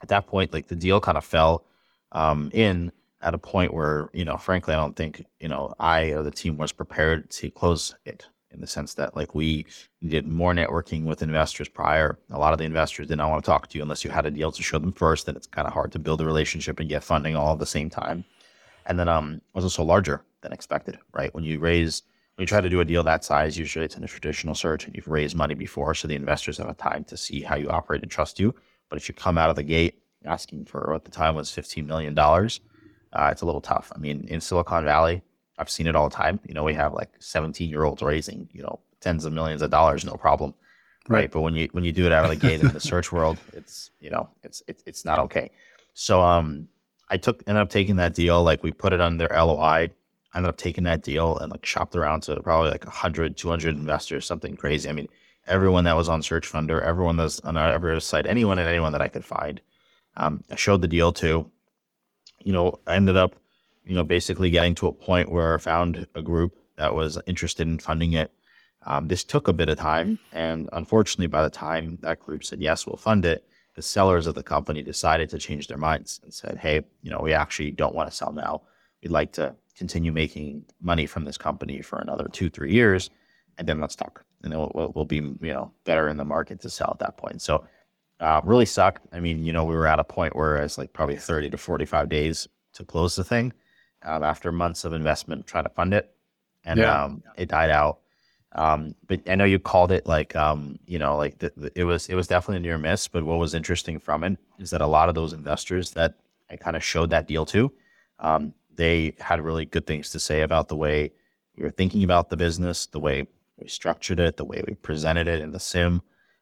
at that point, like the deal kind of fell um, in at a point where, you know, frankly, I don't think, you know, I or the team was prepared to close it in the sense that like we did more networking with investors prior. A lot of the investors did not want to talk to you unless you had a deal to show them first. Then it's kind of hard to build a relationship and get funding all at the same time. And then um was also larger than expected, right? When you raise when you try to do a deal that size, usually it's in a traditional search and you've raised money before, so the investors have a time to see how you operate and trust you. But if you come out of the gate asking for what the time was $15 million, uh, it's a little tough. I mean, in Silicon Valley, I've seen it all the time. You know, we have like 17 year olds raising, you know, tens of millions of dollars, no problem. Right. right. But when you when you do it out of the gate in the search world, (laughs) it's you know, it's it's it's not okay. So um I took ended up taking that deal, like we put it on their LOI. I ended up taking that deal and like shopped around to probably like 100, 200 investors, something crazy. I mean, everyone that was on Search Funder, everyone that's on our Eversite, anyone and anyone that I could find. Um, I showed the deal to you know, I ended up, you know, basically getting to a point where I found a group that was interested in funding it. Um, this took a bit of time. And unfortunately, by the time that group said, yes, we'll fund it, the sellers of the company decided to change their minds and said, hey, you know, we actually don't want to sell now. We'd like to continue making money from this company for another two, three years. And then let's talk. And then we'll, we'll be, you know, better in the market to sell at that point. So uh, really sucked. I mean, you know, we were at a point where it's like probably 30 to 45 days to close the thing um, after months of investment trying to fund it. And yeah. um, it died out. Um, but I know you called it like, um, you know, like the, the, it was, it was definitely a near miss. But what was interesting from it is that a lot of those investors that I kind of showed that deal to, um, they had really good things to say about the way we were thinking about the business, the way we structured it, the way we presented it in the CIM.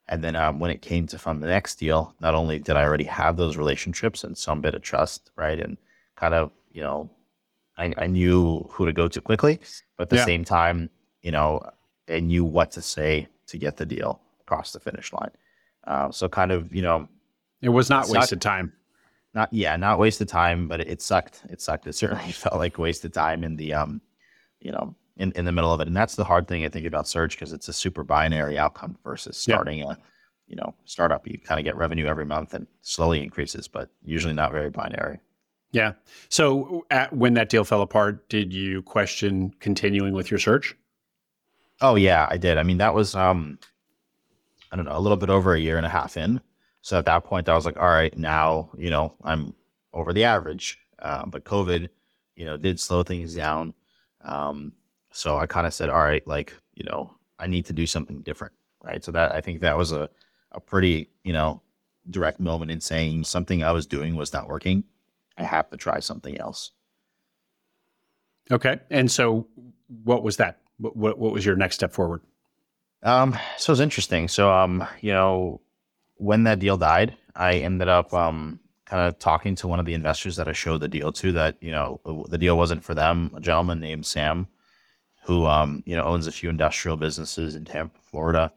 And then um, when it came to fund the next deal, not only did I already have those relationships and some bit of trust, right, and kind of you know, I, I knew who to go to quickly, but at the yeah. same time, you know, I knew what to say to get the deal across the finish line. Uh, so kind of you know, it was not wasted time. Not yeah, not wasted time, but it, it sucked. It sucked. It certainly (laughs) felt like wasted time in the um, you know, in, in the middle of it. And that's the hard thing I think about search because it's a super binary outcome versus starting yeah. a you know startup. You kind of get revenue every month and slowly increases, but usually not very binary. Yeah. So at, when that deal fell apart, did you question continuing with your search? Oh yeah, I did. I mean, that was um, I don't know, a little bit over a year and a half in. So at that point, I was like, all right, now you know I'm over the average. Uh, but COVID, you know, did slow things down. Um, so I kind of said, all right, like, you know, I need to do something different. Right. So that I think that was a, a pretty, you know, direct moment in saying something I was doing was not working. I have to try something else. Okay. And so what was that? What, what, what was your next step forward? Um, so it's interesting. So, um, you know, when that deal died, I ended up, um, kind of talking to one of the investors that I showed the deal to that, you know, the deal wasn't for them, a gentleman named Sam who um, you know owns a few industrial businesses in Tampa, Florida.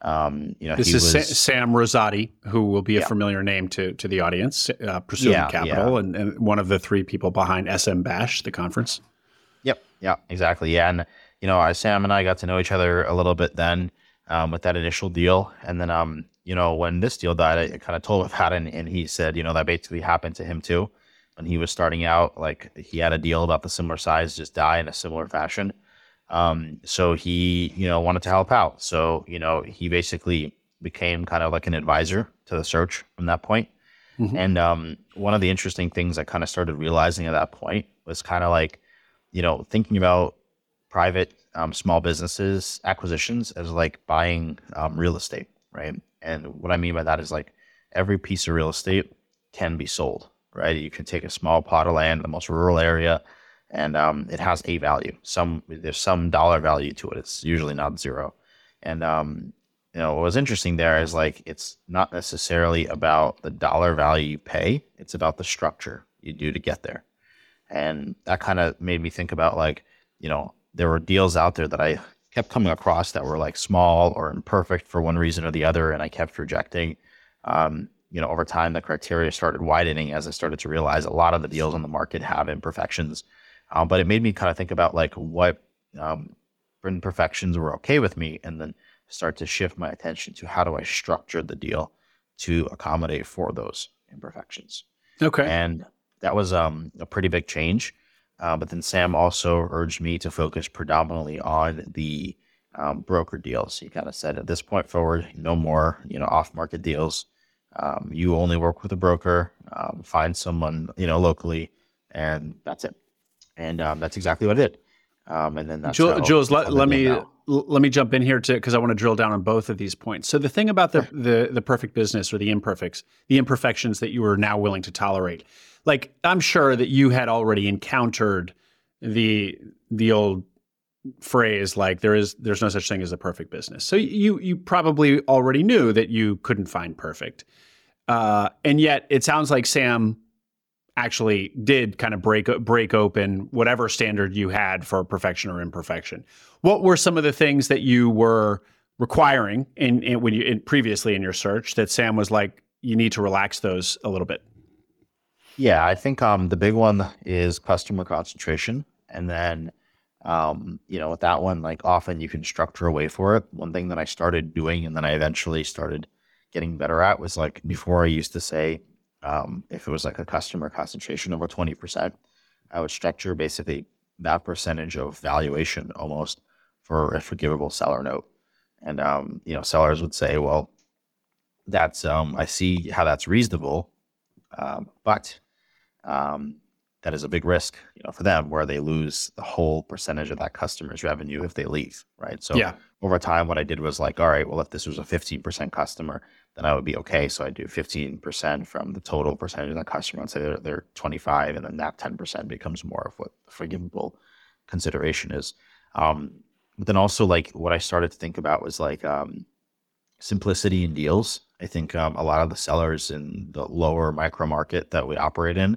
Um, you know, this is was, Sam Rosati, who will be a familiar name to to the audience, uh, Pursuing yeah, Capital, yeah. And, and one of the three people behind SMBash, the conference. Yep. Yeah. Exactly. Yeah. And you know, Sam and I got to know each other a little bit then um, with that initial deal, and then um, you know, when this deal died, I kind of told him about it, and, and he said, you know, that basically happened to him too. When he was starting out, like he had a deal about the similar size just die in a similar fashion. Um, so he, you know, wanted to help out. So, you know, he basically became kind of like an advisor to the search from that point. Mm-hmm. And um, one of the interesting things I kind of started realizing at that point was kind of like, you know, thinking about private um, small businesses acquisitions as like buying um, real estate, right? And what I mean by that is like every piece of real estate can be sold, right? You can take a small plot of land in the most rural area, and um, it has a value. Some there's some dollar value to it. It's usually not zero. And um, you know what was interesting there is like it's not necessarily about the dollar value you pay. It's about the structure you do to get there. And that kind of made me think about like you know there were deals out there that I kept coming across that were like small or imperfect for one reason or the other, and I kept rejecting. Um, you know, over time, the criteria started widening as I started to realize a lot of the deals on the market have imperfections. Um, but it made me kind of think about like what um, imperfections were okay with me, and then start to shift my attention to how do I structure the deal to accommodate for those imperfections. Okay. And that was um, a pretty big change. Uh, but then Sam also urged me to focus predominantly on the um, broker deals. He kind of said, at this point forward, no more, you know, off-market deals. Um, you only work with a broker. Um, find someone, you know, locally, and that's it. And um, that's exactly what I did. Um, and then that's Jules, let, let me let me jump in here to because I want to drill down on both of these points. So the thing about the, the the perfect business or the imperfects, the imperfections that you are now willing to tolerate, like I'm sure that you had already encountered the the old phrase like there is there's no such thing as a perfect business. So you you probably already knew that you couldn't find perfect, uh, and yet it sounds like Sam actually did kind of break break open whatever standard you had for perfection or imperfection. What were some of the things that you were requiring in, in when you in, previously in your search that Sam was like you need to relax those a little bit? Yeah, I think um, the big one is customer concentration. And then, um, you know, with that one, like often you can structure a way for it. One thing that I started doing and then I eventually started getting better at was like before I used to say, um, if it was like a customer concentration over 20%, I would structure basically that percentage of valuation almost for a forgivable seller note. And, um, you know, sellers would say, well, that's, um, I see how that's reasonable. Um, but um, that is a big risk, you know, for them where they lose the whole percentage of that customer's revenue if they leave, right? So yeah. over time, what I did was like, all right, well, if this was a 15% customer, then I would be okay. So I do 15% from the total percentage of that customer. I'd say they're, they're 25, and then that 10% becomes more of what the forgivable consideration is. Um, but then also like what I started to think about was like um, simplicity in deals. I think um, a lot of the sellers in the lower micro market that we operate in,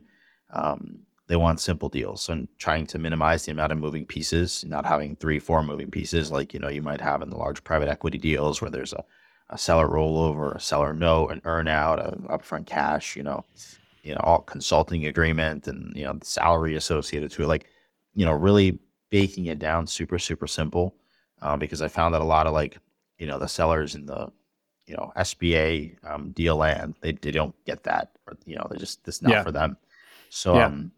um, they want simple deals and trying to minimize the amount of moving pieces, not having three, four moving pieces like you know you might have in the large private equity deals where there's a, a seller rollover, a seller note, an earnout, a upfront cash, you know, you know, all consulting agreement and you know the salary associated to it. Like, you know, really baking it down super, super simple. Uh, because I found that a lot of like, you know, the sellers in the you know SBA um, deal land, they, they don't get that, or you know, they're just this not yeah. for them. So, yeah. um,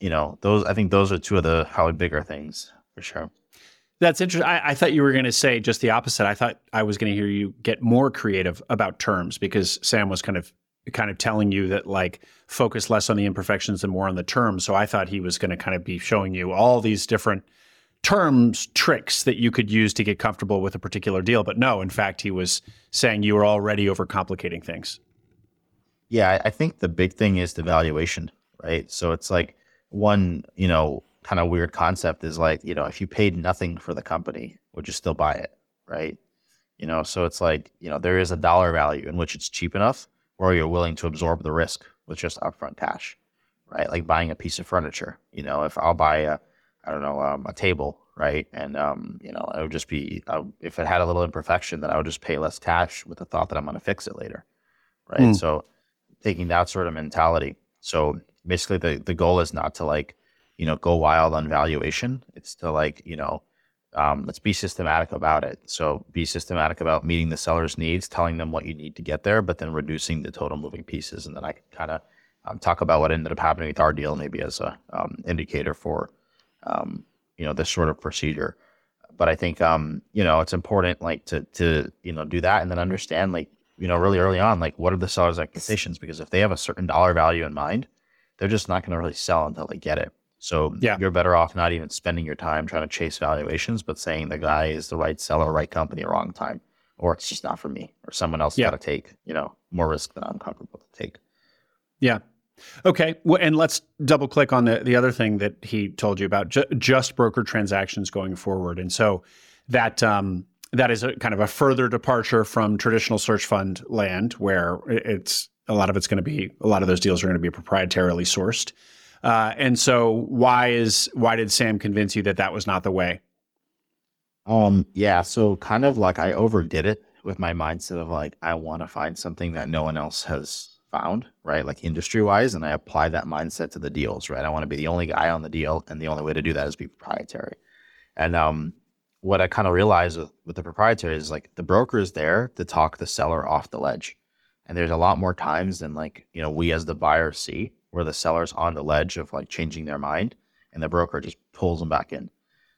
you know, those I think those are two of the how bigger things for sure. That's interesting. I, I, thought you were going to say just the opposite. I thought I was going to hear you get more creative about terms because Sam was kind of kind of telling you that like focus less on the imperfections and more on the terms. So I thought he was going to kind of be showing you all these different terms tricks that you could use to get comfortable with a particular deal. But no, in fact, he was saying you were already overcomplicating things. Yeah, I think the big thing is the valuation right? So it's like one, you know, kind of weird concept is like, you know, if you paid nothing for the company, would you still buy it, right? You know, so it's like, you know, there is a dollar value in which it's cheap enough or you're willing to absorb the risk with just upfront cash, right? Like buying a piece of furniture. You know, if I'll buy a, I don't know, um, a table, right? And, um, you know, it would just be, uh, if it had a little imperfection, then I would just pay less cash with the thought that I'm going to fix it later, right? Mm. So taking that sort of mentality. So basically the the goal is not to like you know go wild on valuation it's to like you know um, let's be systematic about it. So be systematic about meeting the seller's needs telling them what you need to get there but then reducing the total moving pieces. And then i can kind of um, talk about what ended up happening with our deal maybe as a um, indicator for um, you know this sort of procedure. But I think um, you know, it's important like to to you know do that and then understand like you know really early on like what are the seller's expectations? Because if they have a certain dollar value in mind, they're just not going to really sell until they get it. So yeah. you're better off not even spending your time trying to chase valuations, but saying the guy is the right seller, right company, wrong time, or it's just not for me, or someone else yeah. got to take you know more risk than I'm comfortable to take. Yeah, Okay, well, and let's double click on the the other thing that he told you about ju- just broker transactions going forward, and so that um, that is a kind of a further departure from traditional search fund land, where it's a lot of it's going to be a lot of those deals are going to be proprietarily sourced. Uh, and so, why is why did Sam convince you that that was not the way? Um, yeah, so kind of like I overdid it with my mindset of like I want to find something that no one else has found, right? Like industry wise. And I apply that mindset to the deals, right? I want to be the only guy on the deal. And the only way to do that is be proprietary. And um, what I kind of realized with, with the proprietary is like the broker is there to talk the seller off the ledge. And there's a lot more times than like, you know, we as the buyer see where the seller's on the ledge of like changing their mind and the broker just pulls them back in.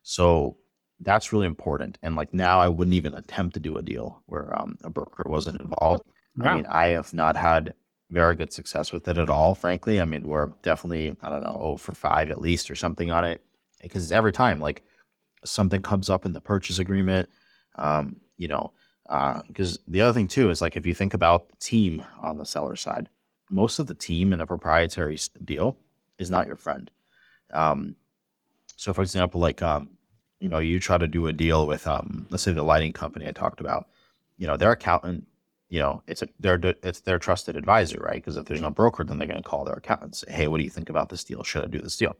So that's really important. And like now I wouldn't even attempt to do a deal where um, a broker wasn't involved. Wow. I mean, I have not had very good success with it at all, frankly. I mean, we're definitely, I don't know, oh for five at least or something on it. Because every time like something comes up in the purchase agreement, um, you know, because uh, the other thing too is like if you think about the team on the seller side, most of the team in a proprietary deal is not your friend. Um, so, for example, like um, you know, you try to do a deal with um, let's say the lighting company I talked about. You know, their accountant you know, it's a their it's their trusted advisor, right? Because if there's no broker, then they're going to call their accountant and say, "Hey, what do you think about this deal? Should I do this deal?"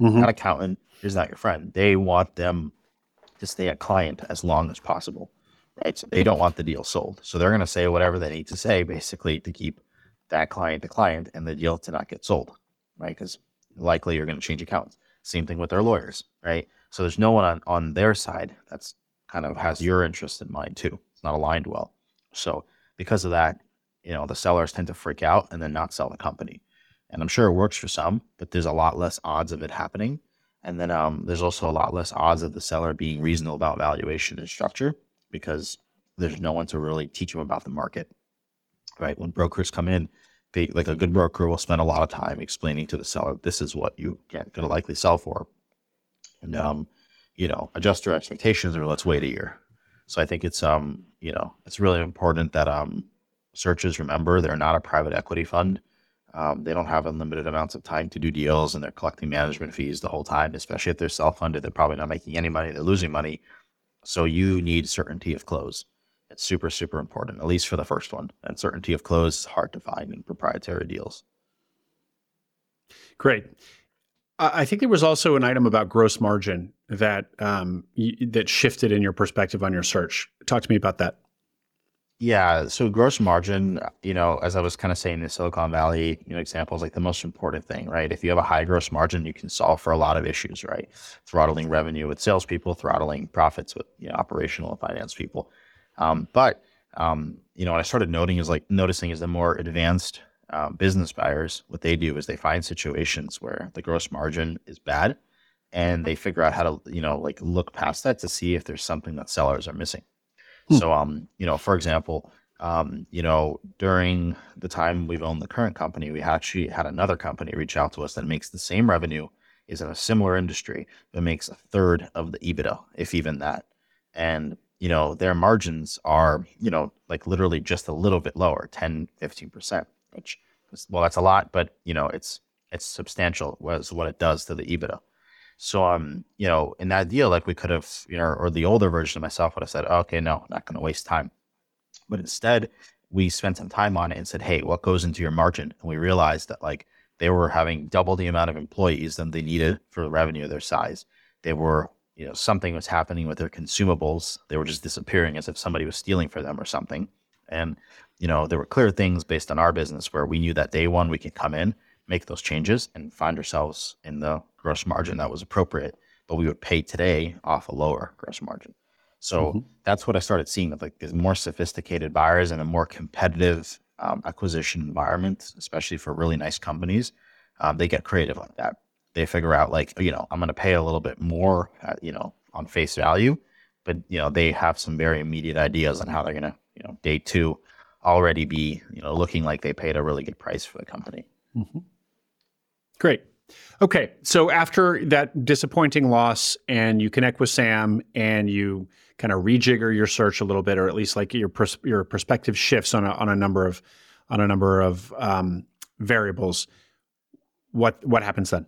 Mm-hmm. That accountant is not your friend. They want them to stay a client as long as possible, right? So they don't want the deal sold, so they're going to say whatever they need to say, basically, to keep that client the client and the deal to not get sold, right? Because likely you're going to change accounts. Same thing with their lawyers, right? So there's no one on on their side that's kind of has your interest in mind too. It's not aligned well. So because of that, you know, the sellers tend to freak out and then not sell the company. And I'm sure it works for some, but there's a lot less odds of it happening. And then um, there's also a lot less odds of the seller being reasonable about valuation and structure because there's no one to really teach them about the market. Right? When brokers come in, they like a good broker will spend a lot of time explaining to the seller, this is what you are going to likely sell for. And um, you know, adjust your expectations or let's wait a year. So I think it's um, you know, it's really important that um searches remember they're not a private equity fund. Um, they don't have unlimited amounts of time to do deals and they're collecting management fees the whole time, especially if they're self funded. They're probably not making any money, they're losing money. So you need certainty of close. It's super, super important, at least for the first one. And certainty of close is hard to find in proprietary deals. Great. I think there was also an item about gross margin that um, that shifted in your perspective on your search. Talk to me about that. Yeah, so gross margin, you know, as I was kind of saying in Silicon Valley, you know, examples like the most important thing, right? If you have a high gross margin, you can solve for a lot of issues, right? Throttling revenue with salespeople, throttling profits with you know, operational and finance people. Um, but um, you know, what I started noting is like noticing is the more advanced um, business buyers, what they do is they find situations where the gross margin is bad, and they figure out how to you know like look past that to see if there's something that sellers are missing. Hmm. So, um, you know, for example, um, you know, during the time we've owned the current company, we actually had another company reach out to us that makes the same revenue, is in a similar industry, but makes a third of the EBITDA, if even that. And, you know, their margins are, you know, like literally just a little bit lower, 10, 15%, which, well, that's a lot, but, you know, it's, it's substantial was what it does to the EBITDA. So, um, you know, in that deal, like we could have, you know, or the older version of myself would have said, okay, no, not going to waste time. But instead, we spent some time on it and said, hey, what goes into your margin? And we realized that like they were having double the amount of employees than they needed for the revenue of their size. They were, you know, something was happening with their consumables. They were just disappearing as if somebody was stealing for them or something. And, you know, there were clear things based on our business where we knew that day one we could come in, make those changes and find ourselves in the gross margin that was appropriate, but we would pay today off a lower gross margin. So mm-hmm. that's what I started seeing that like there's more sophisticated buyers and a more competitive um, acquisition environment, especially for really nice companies. Um, they get creative like that. They figure out like, you know, I'm going to pay a little bit more, at, you know, on face value, but you know they have some very immediate ideas on how they're gonna you know day two already be you know looking like they paid a really good price for the company. Mm-hmm. Great. Okay, so after that disappointing loss, and you connect with Sam, and you kind of rejigger your search a little bit, or at least like your pers- your perspective shifts on a on a number of on a number of um, variables. What what happens then?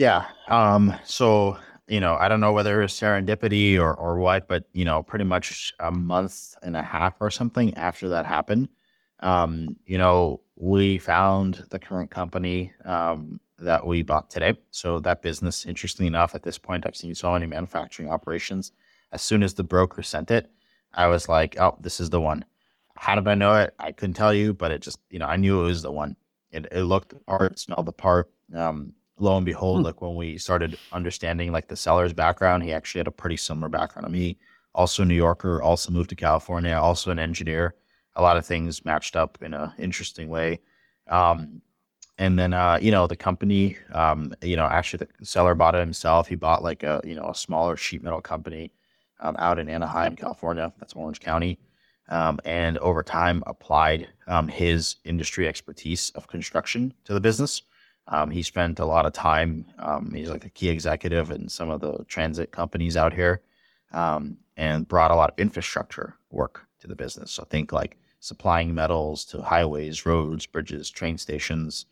Yeah. Um, so you know, I don't know whether it's serendipity or or what, but you know, pretty much a month and a half or something after that happened, um, you know, we found the current company um, that we bought today. So that business, interestingly enough, at this point, I've seen so many manufacturing operations. As soon as the broker sent it, I was like, "Oh, this is the one." How did I know it? I couldn't tell you, but it just, you know, I knew it was the one. It, it looked the part, smelled the part. Um, lo and behold, hmm. like when we started understanding like the seller's background, he actually had a pretty similar background to me. Also a New Yorker, also moved to California, also an engineer. A lot of things matched up in an interesting way. Um, and then uh, you know the company, um, you know, actually the seller bought it himself. He bought like a you know a smaller sheet metal company um, out in Anaheim, California. That's Orange County. Um, and over time applied um, his industry expertise of construction to the business. Um, he spent a lot of time. Um, he's like a key executive in some of the transit companies out here, um, and brought a lot of infrastructure work to the business. So think like supplying metals to highways, roads, bridges, train stations,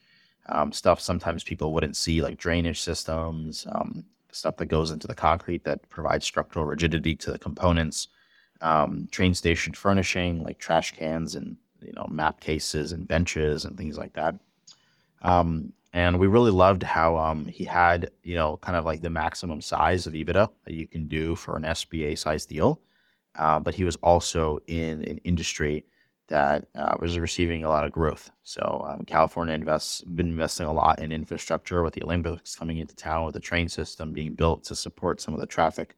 um, stuff sometimes people wouldn't see, like drainage systems, um, stuff that goes into the concrete that provides structural rigidity to the components, um, train station furnishing like trash cans and you know map cases and benches and things like that. Um, and we really loved how um, he had, you know, kind of like the maximum size of EBITDA that you can do for an SBA size deal. Uh, but he was also in an industry that uh, was receiving a lot of growth. So um, California invests been investing a lot in infrastructure with the Olympics coming into town, with the train system being built to support some of the traffic,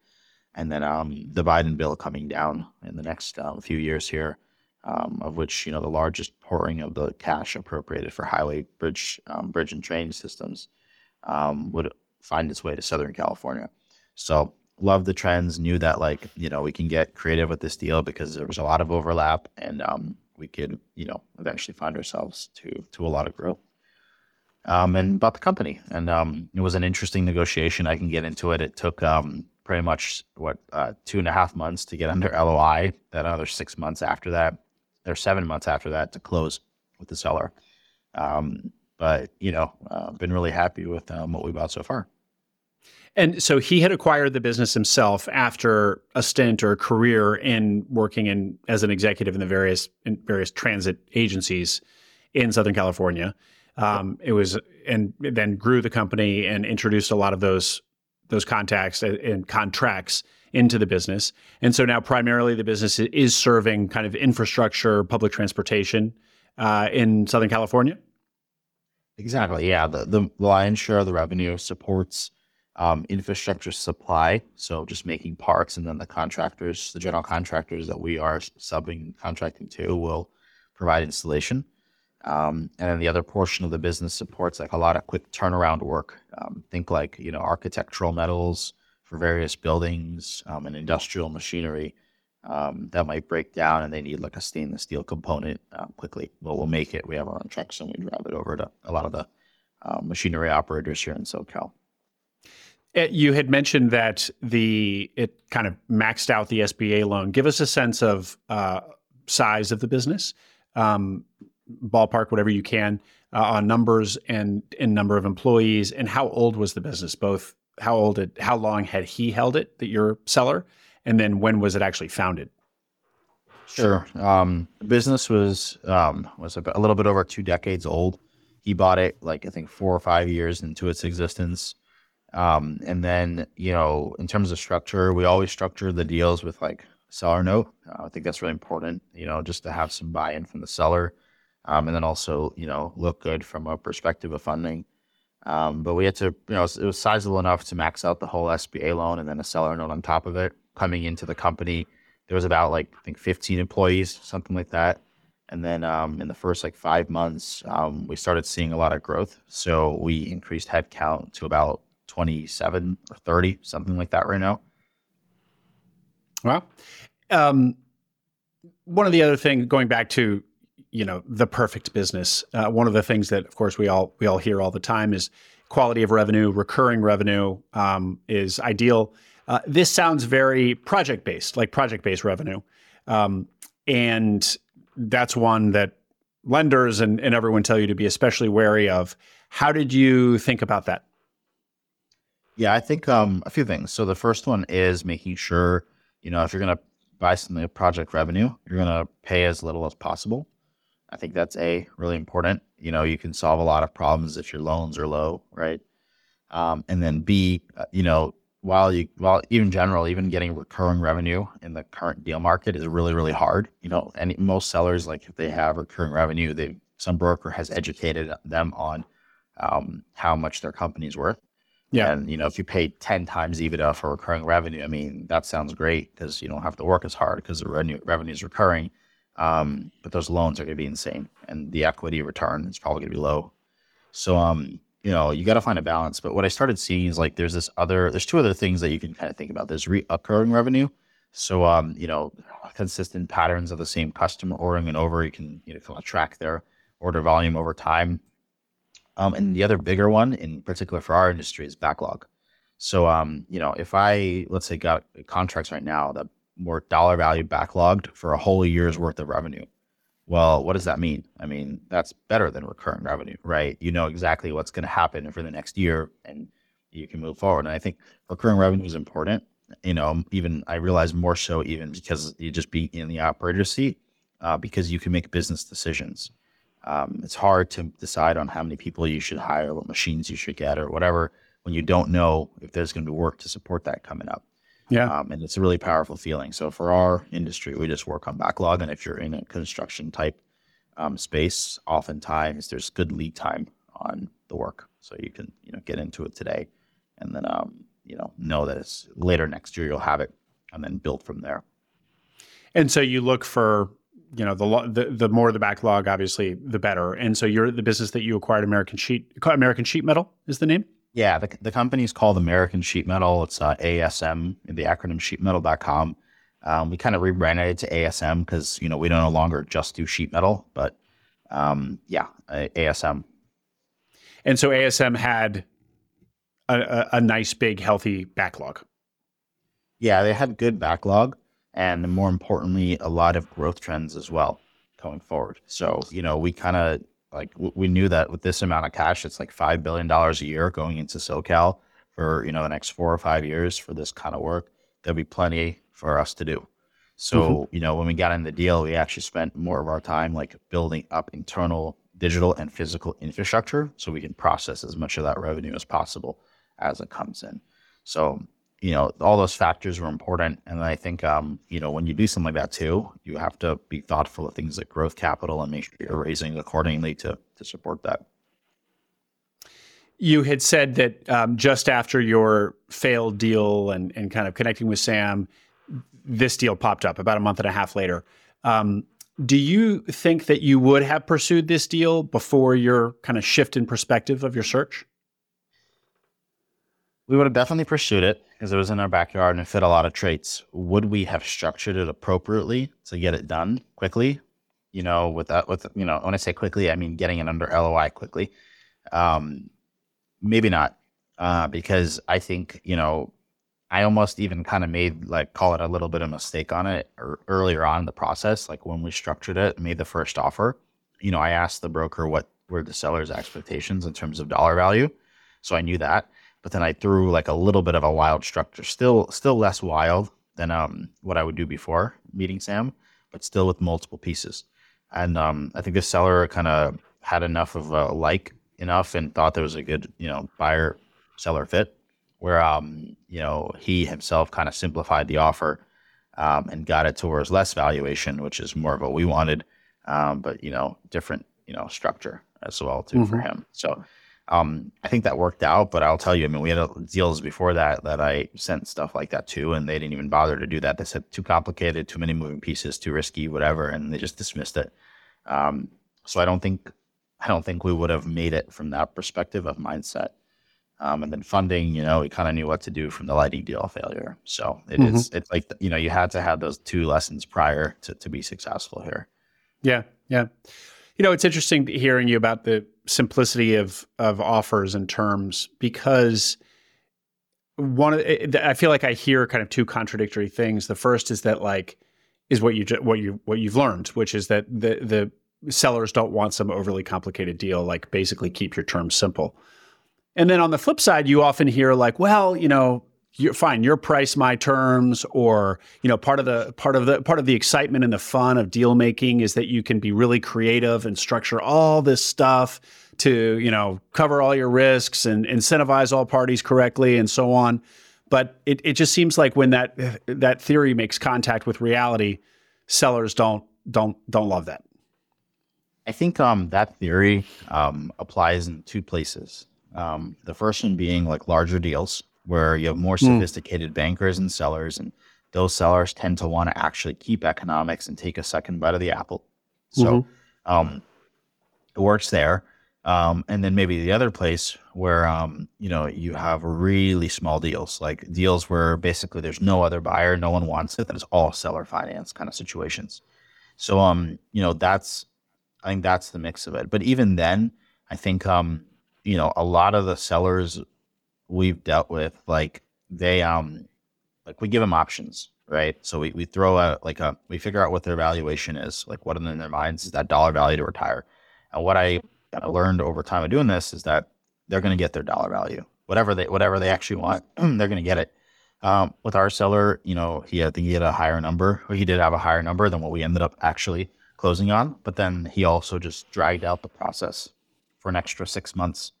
and then um, the Biden bill coming down in the next um, few years here um, of which you know the largest pouring of the cash appropriated for highway, bridge, um, bridge and train systems um, would find its way to Southern California. So love the trends. Knew that like you know we can get creative with this deal because there was a lot of overlap, and um, we could you know eventually find ourselves to to a lot of growth. Um, and bought the company, and um, it was an interesting negotiation. I can get into it. It took pretty much what uh, two and a half months to get under LOI. Then another six months after that or seven months after that to close with the seller. Um, but you know, uh, been really happy with um, what we bought so far. And so he had acquired the business himself after a stint or a career in working in as an executive in the various in various transit agencies in Southern California. Um, it was and then grew the company and introduced a lot of those those contacts and, and contracts into the business. And so now primarily the business is serving kind of infrastructure, public transportation uh, in Southern California. Exactly. Yeah. The, the lion's share of the revenue supports um, infrastructure supply. So just making parts and then the contractors, the general contractors that we are subbing contracting to will provide installation. Um, and then the other portion of the business supports like a lot of quick turnaround work. Um, think like, you know, architectural metals, for various buildings um, and industrial machinery um, that might break down and they need like a stainless steel component uh, quickly. Well, we'll make it. We have our own trucks and we drive it over to a lot of the uh, machinery operators here in SoCal. Uh, you had mentioned that the it kind of maxed out the SBA loan. Give us a sense of uh, size of the business, um, ballpark, whatever you can, uh, on numbers and and number of employees, and how old was the business, both how old it, how long had he held it, that your seller, and then when was it actually founded? Sure. Um, the business was um, was a, little bit over two decades old. He bought it like I think four or five years into its existence. Um, and then you know, in terms of structure, we always structure the deals with like seller note. Uh, I think that's really important. You know, just to have some buy-in from the seller, um, and then also you know look good from a perspective of funding. Um, but we had to, you know, it was sizable enough to max out the whole SBA loan and then a seller note on top of it. Coming into the company, there was about like I think 15 employees, something like that. And then um, in the first like five months, um, we started seeing a lot of growth. So we increased headcount to about 27 or 30, something like that right now. Well, um, one of the other things, going back to you know the perfect business, uh, one of the things that, of course, we all we all hear all the time is quality of revenue, recurring revenue um, is ideal. Uh, this sounds very project based, like project based revenue, um, and that's one that lenders and, and everyone tell you to be especially wary of. How did you think about that? Yeah, I think um, a few things. So the first one is making sure, you know, if you're going to buy something project revenue, you're going to pay as little as possible. I think that's a really important. You know, you can solve a lot of problems if your loans are low, right? Um, and then B, uh, you know, while you while even general, even getting recurring revenue in the current deal market is really really hard. You know, and most sellers like if they have recurring revenue, they some broker has educated them on um, how much their company's worth. Yeah. And you know, if you pay ten times EBITDA for recurring revenue, I mean, that sounds great because you don't have to work as hard because the revenue revenue is recurring. Um, but those loans are going to be insane, and the equity return is probably going to be low. So, um, you know, you got to find a balance. But what I started seeing is like there's this other, there's two other things that you can kind of think about. There's recurring revenue. So, um, you know, consistent patterns of the same customer ordering and over. You can, you know, kind of track their order volume over time. Um, and the other bigger one, in particular for our industry, is backlog. So, um, you know, if I let's say got contracts right now that were dollar value backlogged for a whole year's worth of revenue, well, what does that mean? I mean, that's better than recurring revenue, right? You know exactly what's going to happen for the next year and you can move forward. And I think recurring revenue is important. You know, even I realize more so even because you just be in the operator seat uh, because you can make business decisions. Um, it's hard to decide on how many people you should hire, what machines you should get, or whatever when you don't know if there's going to be work to support that coming up. Yeah. Um, and it's a really powerful feeling. So for our industry, we just work on backlog. And if you're in a construction type um, space, oftentimes there's good lead time on the work. So you can, you know, get into it today and then, um, you know, know that it's later next year, you'll have it and then build from there. And so you look for, you know, the, the, the more the backlog, obviously the better. And so you're the business that you acquired American Sheet, American Sheet Metal is the name? Yeah, the, the company is called American Sheet Metal. It's uh, ASM, the acronym sheetmetal.com. Um, we kind of rebranded it to ASM because, you know, we don't no longer just do sheet metal, but um, yeah, ASM. And so ASM had a, a, a nice, big, healthy backlog. Yeah, they had good backlog and more importantly, a lot of growth trends as well going forward. So, you know, we kind of like we knew that with this amount of cash, it's like five billion dollars a year going into SoCal for you know the next four or five years for this kind of work. There'll be plenty for us to do. So mm-hmm. you know when we got in the deal, we actually spent more of our time like building up internal digital and physical infrastructure so we can process as much of that revenue as possible as it comes in. So you know, all those factors were important. And I think, um, you know, when you do something like that too, you have to be thoughtful of things like growth capital and make sure you're raising accordingly to, to support that. You had said that um, just after your failed deal and, and kind of connecting with Sam, this deal popped up about a month and a half later. Um, do you think that you would have pursued this deal before your kind of shift in perspective of your search? We would have definitely pursued it because it was in our backyard and it fit a lot of traits. Would we have structured it appropriately to get it done quickly? You know, with that, with you know, when I say quickly, I mean getting it under LOI quickly. Um, maybe not, uh, because I think you know, I almost even kind of made like call it a little bit of mistake on it earlier on in the process, like when we structured it, made the first offer. You know, I asked the broker what were the seller's expectations in terms of dollar value, so I knew that but then I threw like a little bit of a wild structure, still still less wild than um, what I would do before meeting Sam, but still with multiple pieces. And um, I think the seller kind of had enough of a like enough and thought there was a good you know buyer seller fit, where um, you know he himself kind of simplified the offer um, and got it towards less valuation, which is more of what we wanted, um, but you know different you know structure as well too mm-hmm. for him. So um, I think that worked out, but I'll tell you, I mean, we had deals before that that I sent stuff like that to, and they didn't even bother to do that. They said too complicated, too many moving pieces, too risky, whatever, and they just dismissed it. Um, so I don't think I don't think we would have made it from that perspective of mindset. Um, and then funding, you know, we kind of knew what to do from the lighting deal failure. So it mm-hmm. is, it's like, you know, you had to have those two lessons prior to, to be successful here. Yeah. Yeah. You know, it's interesting hearing you about the simplicity of, of offers and terms because one, I feel like I hear kind of two contradictory things. The first is that like, is what you what you what you've learned, which is that the the sellers don't want some overly complicated deal. Like basically keep your terms simple. And then on the flip side, you often hear like, well, you know, you're fine, your price, my terms, or you know, part of the part of the part of the excitement and the fun of deal making is that you can be really creative and structure all this stuff to you know cover all your risks and incentivize all parties correctly and so on. But it, it just seems like when that that theory makes contact with reality, sellers don't don't don't love that. I think um, that theory um, applies in two places. Um, the first one being like larger deals where you have more hmm. sophisticated mm. bankers and sellers, and those sellers tend to want to actually keep economics and take a second bite of the apple. So mm-hmm. um, it works there. Um, and then maybe the other place where um, you know you have really small deals, like deals where basically there's no other buyer, no one wants it, that is all seller finance kind of situations. So um, you know that's I think that's the mix of it. But even then, I think um, you know a lot of the sellers we've dealt with, like they um, like we give them options, right? So we we throw out like a we figure out what their valuation is, like what in their minds is that dollar value to retire, and what I kind of learned over time of doing this is that they're going to get their dollar value, whatever they whatever they actually want, (clears throat) they're going to get it. Um, with our seller, you know, he I think he had a higher number, or he did have a higher number than what we ended up actually closing on. But then he also just dragged out the process for an extra six months,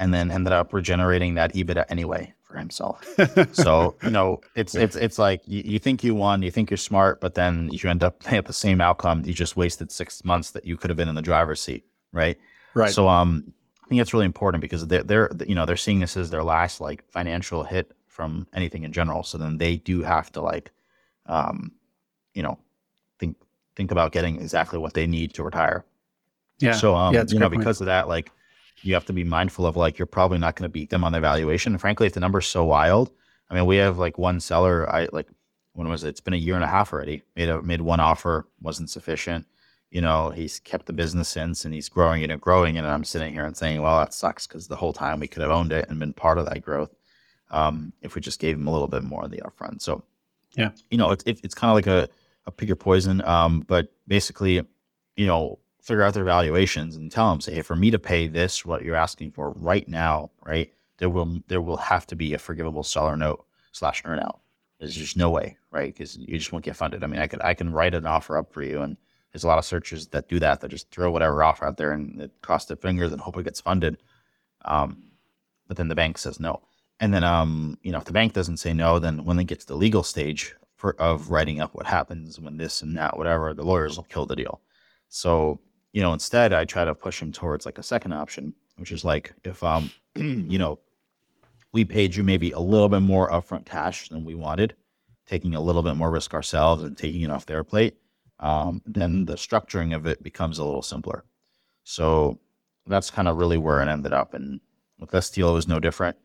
and then ended up regenerating that EBITDA anyway for himself. (laughs) so you know, it's it's it's like you, you, think you won, you think you're smart, but then you end up (laughs) at the same outcome. You just wasted six months that you could have been in the driver's seat, right? Right. So um, I think it's really important because they're they're you know they're seeing this as their last like financial hit from anything in general. So then they do have to like, um, you know, think think about getting exactly what they need to retire. Yeah. So um, yeah, you know, because point. of that, like you have to be mindful of like you're probably not going to beat them on their valuation. And frankly, if the number's so wild, I mean, we have like one seller. I like when was it? It's been a year and a half already. Made a made one offer, wasn't sufficient you know, he's kept the business since and he's growing it and growing it. And I'm sitting here and saying, well, that sucks because the whole time we could have owned it and been part of that growth um, if we just gave him a little bit more of the upfront. So, yeah, you know, it's, it's kind of like a, a pick your poison. Um, but basically, you know, figure out their valuations and tell them, say, hey, for me to pay this, what you're asking for right now, right, there will, there will have to be a forgivable seller note slash earnout. There's just no way, right? Because you just won't get funded. I mean, I could, I can write an offer up for you and, there's a lot of searchers that do that. That just throw whatever offer out there and it costs their fingers and hope it gets funded. Um, but then the bank says no. And then, um, you know, if the bank doesn't say no, then when they get to the legal stage for, of writing up what happens when this and that, whatever, the lawyers will kill the deal. So, you know, instead, I try to push them towards like a second option, which is like if, um, (clears throat) you know, we paid you maybe a little bit more upfront cash than we wanted, taking a little bit more risk ourselves and taking it off their plate um, then the structuring of it becomes a little simpler. So that's kind of really where it ended up. And with this deal, it was no different.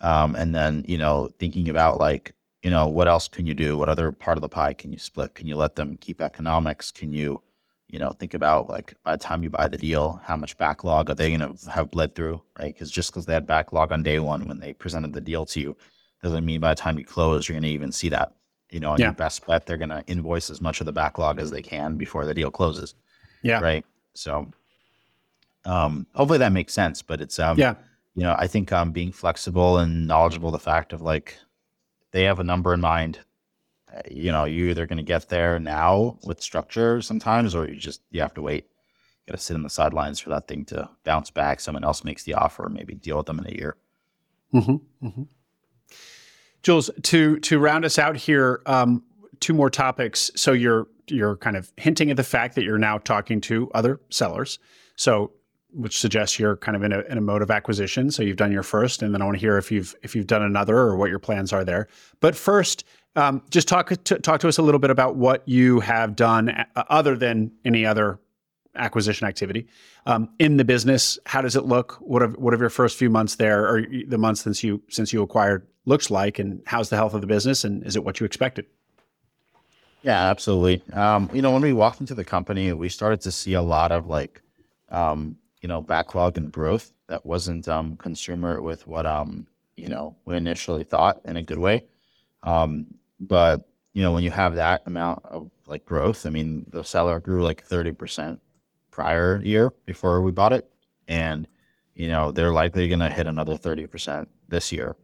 Um, and then, you know, thinking about like, you know, what else can you do? What other part of the pie can you split? Can you let them keep economics? Can you, you know, think about like by the time you buy the deal, how much backlog are they going to have bled through, right? Because just because they had backlog on day one when they presented the deal to you, doesn't mean by the time you close, you're going to even see that you know, on yeah. your best bet, they're going to invoice as much of the backlog as they can before the deal closes. Yeah. Right. So, um, hopefully that makes sense, but it's, um, yeah, you know, I think, um, being flexible and knowledgeable, the fact of like, they have a number in mind, you know, you're either going to get there now with structure sometimes, or you just, you have to wait. You got to sit on the sidelines for that thing to bounce back. Someone else makes the offer, maybe deal with them in a year. Mm-hmm. Mm-hmm. Jules, to to round us out here, um, two more topics. So you're you're kind of hinting at the fact that you're now talking to other sellers. So which suggests you're kind of in a, in a mode of acquisition. So you've done your first, and then I want to hear if you've if you've done another or what your plans are there. But first, um, just talk to, talk to us a little bit about what you have done uh, other than any other acquisition activity um, in the business. How does it look? What have what have your first few months there, or the months since you since you acquired, looks like, and how's the health of the business, and is it what you expected? Yeah, absolutely. Um, you know, when we walked into the company, we started to see a lot of like, um, you know, backlog and growth that wasn't um, consumer with what um, you know we initially thought in a good way. Um, but you know, when you have that amount of like growth, I mean, the seller grew like thirty percent prior year before we bought it, and you know they're likely going to hit another thirty percent this year,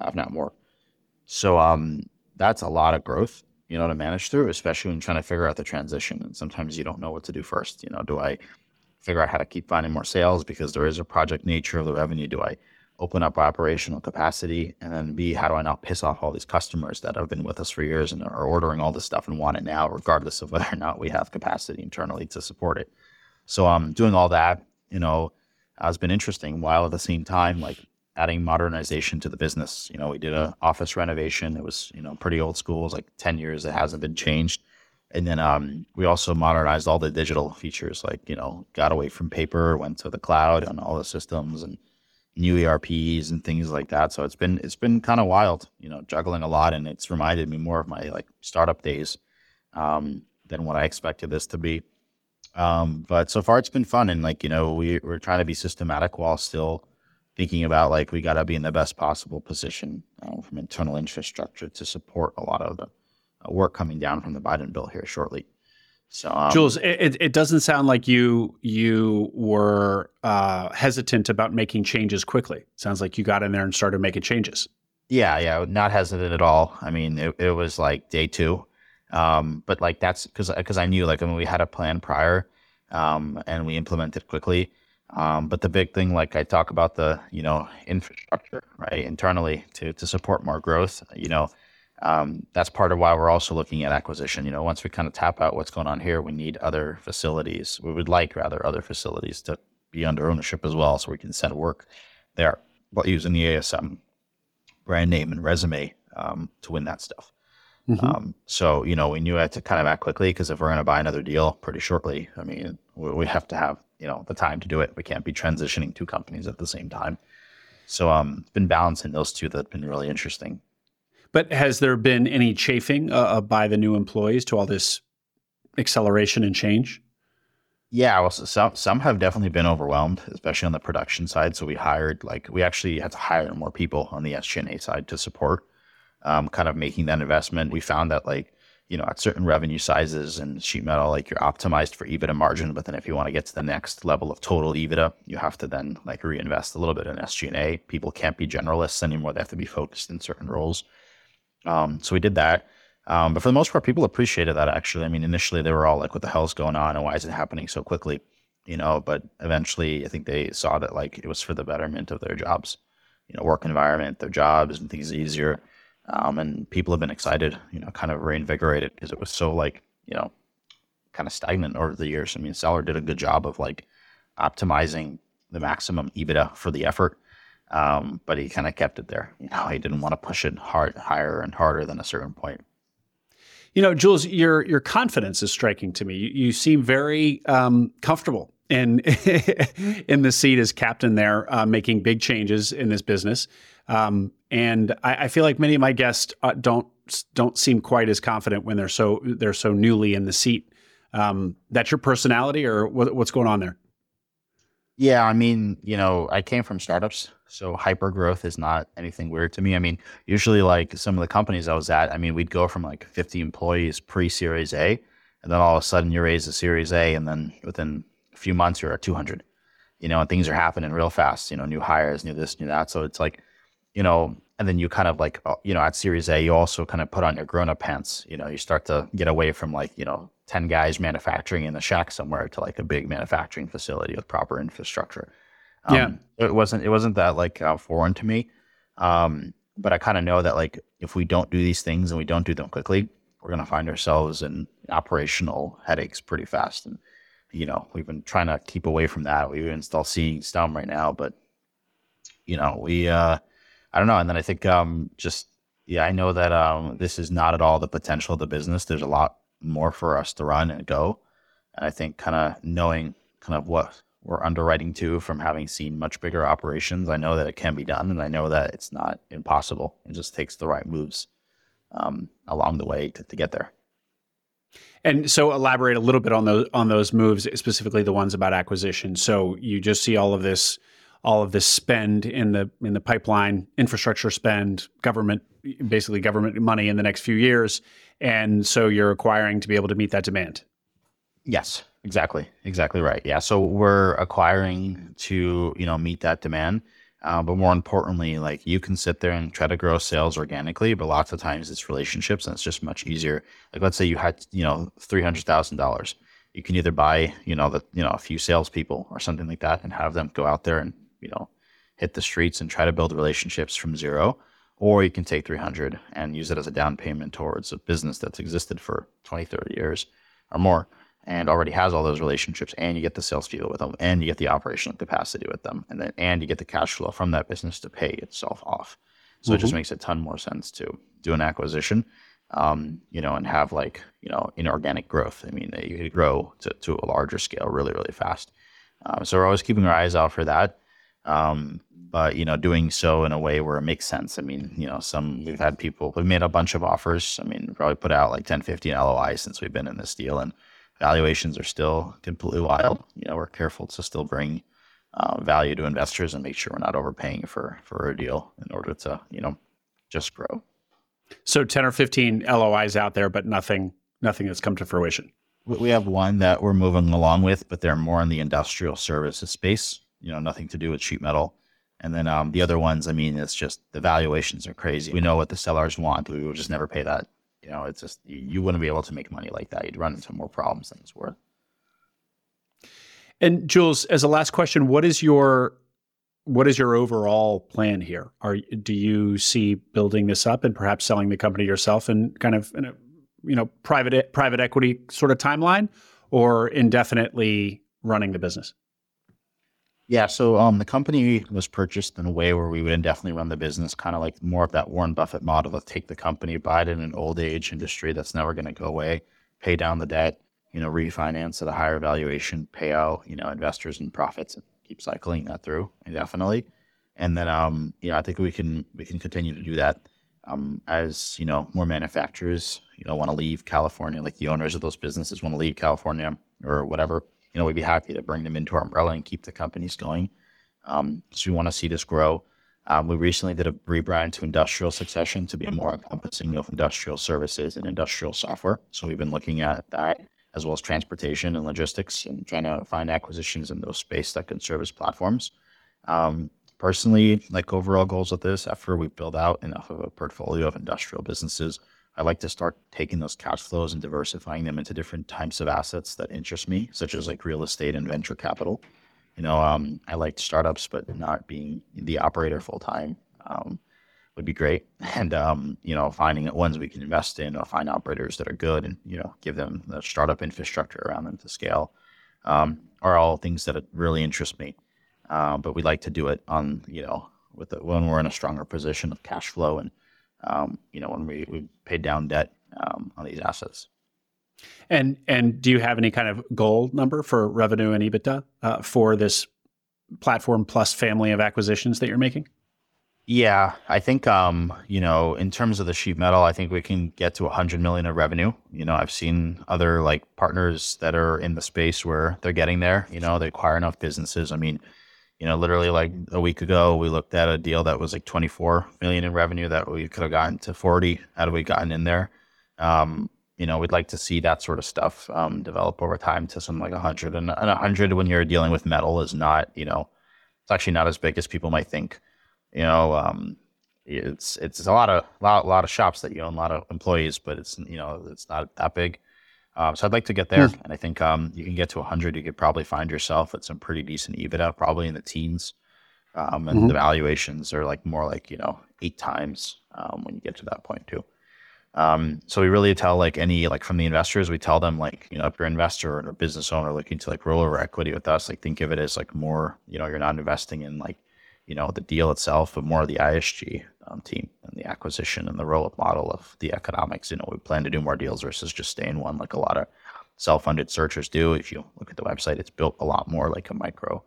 if not more. So um, that's a lot of growth you know, to manage through, especially when trying to figure out the transition. And sometimes you don't know what to do first. You know, do I figure out how to keep finding more sales because there is a project nature of the revenue? Do I open up operational capacity? And then B, how do I not piss off all these customers that have been with us for years and are ordering all this stuff and want it now, regardless of whether or not we have capacity internally to support it? So I'm um, doing all that, you know, has been interesting while at the same time, like adding modernization to the business. You know, we did an office renovation. It was, you know, pretty old school. It was like 10 years. It hasn't been changed. And then um, we also modernized all the digital features, like, you know, got away from paper, went to the cloud on all the systems and new ERPs and things like that. So it's been, it's been kind of wild, you know, juggling a lot. And it's reminded me more of my like startup days um, than what I expected this to be. Um, but so far it's been fun. And like, you know, we, we're trying to be systematic while still, thinking about like we got to be in the best possible position uh, from internal infrastructure to support a lot of the uh, work coming down from the Biden bill here shortly. So, um, Jules, it, it doesn't sound like you you were uh, hesitant about making changes quickly. It sounds like you got in there and started making changes. Yeah, yeah, not hesitant at all. I mean, it, it was like day two, um, but like that's because because I knew like I mean we had a plan prior, um, and we implemented quickly. Um, but the big thing, like I talk about the, you know, infrastructure, right, internally to, to support more growth, you know, um, that's part of why we're also looking at acquisition. You know, once we kind of tap out what's going on here, we need other facilities. We would like rather other facilities to be under ownership as well, so we can send work there, but using the ASM brand name and resume um, to win that stuff. Mm-hmm. Um, so you know, we knew I had to kind of act quickly because if we're going to buy another deal pretty shortly, I mean, we, we have to have you know the time to do it. We can't be transitioning two companies at the same time. So um, it's been balancing those two that's been really interesting. But has there been any chafing uh, uh, by the new employees to all this acceleration and change? Yeah, well, some some have definitely been overwhelmed, especially on the production side. So we hired like we actually had to hire more people on the SG&A side to support, um, kind of making that investment. We found that like you know, at certain revenue sizes and sheet metal, like you're optimized for EBITDA margin. But then if you want to get to the next level of total EBITDA, you have to then like reinvest a little bit in SG&A. People can't be generalists anymore. They have to be focused in certain roles. Um, so we did that. Um, but for the most part, people appreciated that actually. I mean, initially they were all like, what the hell's going on and why is it happening so quickly? You know, but eventually I think they saw that like it was for the betterment of their jobs, you know, work environment, their jobs and things easier. Um, and people have been excited, you know, kind of reinvigorated because it was so like, you know, kind of stagnant over the years. I mean, Seller did a good job of like optimizing the maximum EBITDA for the effort. Um, but he kind of kept it there. You know, he didn't want to push it hard, higher and harder than a certain point. You know, Jules, your your confidence is striking to me. You, you seem very um, comfortable in (laughs) in the seat as captain there, uh, making big changes in this business. Um, and I, I, feel like many of my guests uh, don't don't seem quite as confident when they're so they're so newly in the seat. Um, that's your personality, or what, what's going on there? Yeah, I mean, you know, I came from startups, so hyper growth is not anything weird to me. I mean, usually like some of the companies I was at, I mean, we'd go from like 50 employees pre Series A, and then all of a sudden you raise a Series A, and then within a few months you're at 200. You know, and things are happening real fast. You know, new hires, new this, new that. So it's like, you know, and then you kind of like uh, you know at series a you also kind of put on your grown-up pants you know you start to get away from like you know 10 guys manufacturing in the shack somewhere to like a big manufacturing facility with proper infrastructure. Um, yeah. it wasn't it wasn't that like uh, foreign to me. Um, but i kind of know that like if we don't do these things and we don't do them quickly we're going to find ourselves in operational headaches pretty fast. And you know we've been trying to keep away from that. We've been still seeing some right now but you know we uh I don't know. And then I think um, just yeah, I know that um, this is not at all the potential of the business. There's a lot more for us to run and go. And I think kind of knowing kind of what we're underwriting to from having seen much bigger operations, I know that it can be done, and I know that it's not impossible. It just takes the right moves um, along the way to, to get there. And so, elaborate a little bit on those on those moves, specifically the ones about acquisition. So you just see all of this, all of this spend in the in the pipeline, infrastructure spend, government, basically government money in the next few years, and so you're acquiring to be able to meet that demand. Yes, exactly, exactly right. Yeah, so we're acquiring to you know meet that demand. Uh, but more importantly, like you can sit there and try to grow sales organically, but lots of times it's relationships and it's just much easier. Like let's say you had, you know, three hundred thousand dollars. You can either buy, you know, the you know, a few salespeople or something like that and have them go out there and, you know, hit the streets and try to build relationships from zero. Or you can take 300 and use it as a down payment towards a business that's existed for 20, 30 years or more and already has all those relationships and you get the sales people with them and you get the operational capacity with them and then and you get the cash flow from that business to pay itself off so mm-hmm. it just mm-hmm. makes a ton more sense to do an acquisition um, you know and have like you know inorganic growth i mean you could grow to, to a larger scale really really fast um, so we're always keeping our eyes out for that um, but you know doing so in a way where it makes sense i mean you know some we've had people we've made a bunch of offers i mean probably put out like 10 15 lois since we've been in this deal and valuations are still completely wild. You know, we're careful to still bring uh, value to investors and make sure we're not overpaying for for a deal in order to you know just grow. So ten or fifteen LOIs out there, but nothing nothing that's come to fruition. We have one that we're moving along with, but they're more in the industrial services space. You know, nothing to do with sheet metal. And then um, the other ones, I mean, it's just the valuations are crazy. We know what the sellers want. We will just never pay that you know, it's just you, you wouldn't be able to make money like that. You'd run into more problems than it's worth. And Jules, as a last question, what is your what is your overall plan here? Are do you see building this up and perhaps selling the company yourself and kind of in a you know private private equity sort of timeline, or indefinitely running the business? Yeah, so um, the company was purchased in a way where we would indefinitely run the business, kind of like more of that Warren Buffett model of take the company, buy it in an old age industry that's never going to go away, pay down the debt, you know, refinance at a higher valuation, pay out, you know, investors and profits, and keep cycling that through indefinitely. And then, um, you know, I think we can we can continue to do that um, as you know more manufacturers, you know, want to leave California, like the owners of those businesses want to leave California or whatever you know, we'd be happy to bring them into our umbrella and keep the companies going. Um, so we want to see this grow. Um, we recently did a rebrand to industrial succession to be more encompassing of industrial services and industrial software. So we've been looking at that as well as transportation and logistics and trying to find acquisitions in those space that can service platforms. Um, personally, like overall goals with this, after we build out enough of a portfolio of industrial businesses, I like to start taking those cash flows and diversifying them into different types of assets that interest me, such as like real estate and venture capital. You know, um, I like startups, but not being the operator full time um, would be great. (laughs) And um, you know, finding ones we can invest in or find operators that are good, and you know, give them the startup infrastructure around them to scale, um, are all things that really interest me. Uh, but we like to do it on you know with the, when we're in a stronger position of cash flow and um, you know, when we, we paid down debt um, on these assets. And and do you have any kind of goal number for revenue and EBITDA uh, for this platform plus family of acquisitions that you're making? Yeah, I think um, you know, in terms of the sheet metal, I think we can get to 100 million of revenue. You know, I've seen other like partners that are in the space where they're getting there. You know, they acquire enough businesses. I mean, you know, literally like a week ago, we looked at a deal that was like 24 million in revenue that we could have gotten to 40 had we gotten in there. Um, you know, we'd like to see that sort of stuff um, develop over time to something like 100. And, and 100 when you're dealing with metal is not, you know, it's actually not as big as people might think. You know, um, it's it's a lot of lot, lot of shops that you own, a lot of employees, but it's you know it's not that big. Um, so I'd like to get there, mm. and I think um, you can get to 100. You could probably find yourself at some pretty decent EBITDA, probably in the teens. Um, and mm-hmm. the valuations are like more like you know eight times um, when you get to that point too. Um, so we really tell like any like from the investors, we tell them like you know if you're an investor or a business owner looking to like roll over equity with us, like think of it as like more you know you're not investing in like you know the deal itself, but more of the ISG um, team and the acquisition and the roll up model of the economics. You know, we plan to do more deals versus just stay in one like a lot of self-funded searchers do. If you look at the website, it's built a lot more like a micro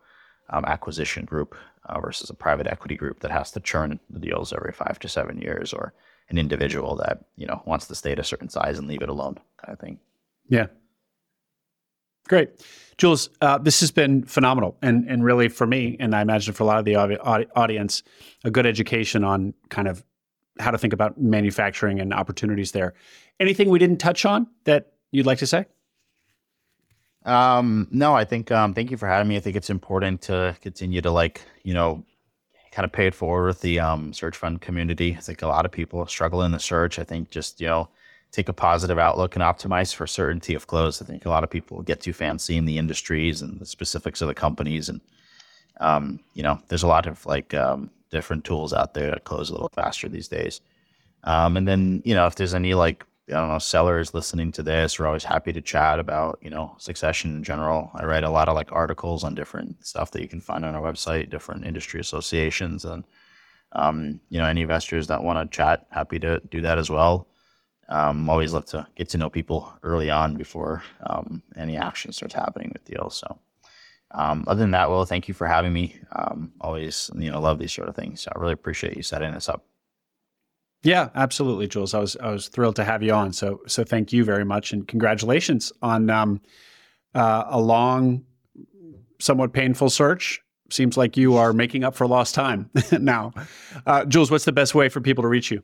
um, acquisition group uh, versus a private equity group that has to churn the deals every five to seven years, or an individual that you know wants to stay at a certain size and leave it alone, kind of thing. Yeah. Great. Jules, uh, this has been phenomenal. And, and really, for me, and I imagine for a lot of the audience, a good education on kind of how to think about manufacturing and opportunities there. Anything we didn't touch on that you'd like to say? Um, no, I think um, thank you for having me. I think it's important to continue to like you know kind of pay it forward with the um, search fund community. I think a lot of people struggle in the search. I think just you know take a positive outlook and optimize for certainty of close. I think a lot of people get too fancy in the industries and the specifics of the companies, and um, you know there's a lot of like um, different tools out there that close a little faster these days. Um, and then, you know, if there's any like, I don't know, sellers listening to this, we're always happy to chat about, you know, succession in general. I write a lot of like articles on different stuff that you can find on our website, different industry associations. And, um, you know, any investors that want to chat, happy to do that as well. Um, always love to get to know people early on before um, any action starts happening with deals. So, um, other than that, Will, thank you for having me. Um, always, you know, love these sort of things. So I really appreciate you setting this up. Yeah, absolutely, Jules. I was I was thrilled to have you on. So so thank you very much, and congratulations on um, uh, a long, somewhat painful search. Seems like you are making up for lost time (laughs) now. Uh, Jules, what's the best way for people to reach you?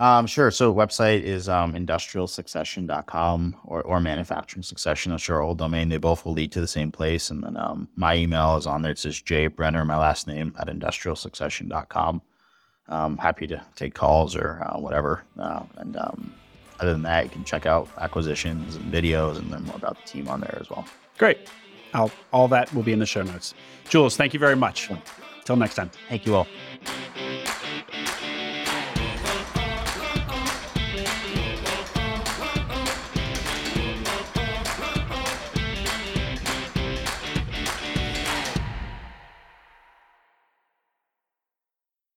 Um, sure. So website is um, industrialsuccession.com or, or manufacturing succession. That's our old domain. They both will lead to the same place. And then um, my email is on there. It says Jay Brenner, my last name, at industrialsuccession.com. Um, happy to take calls or uh, whatever. Uh, and um, other than that, you can check out acquisitions and videos and learn more about the team on there as well. Great. I'll, all that will be in the show notes. Jules, thank you very much. Until next time. Thank you all.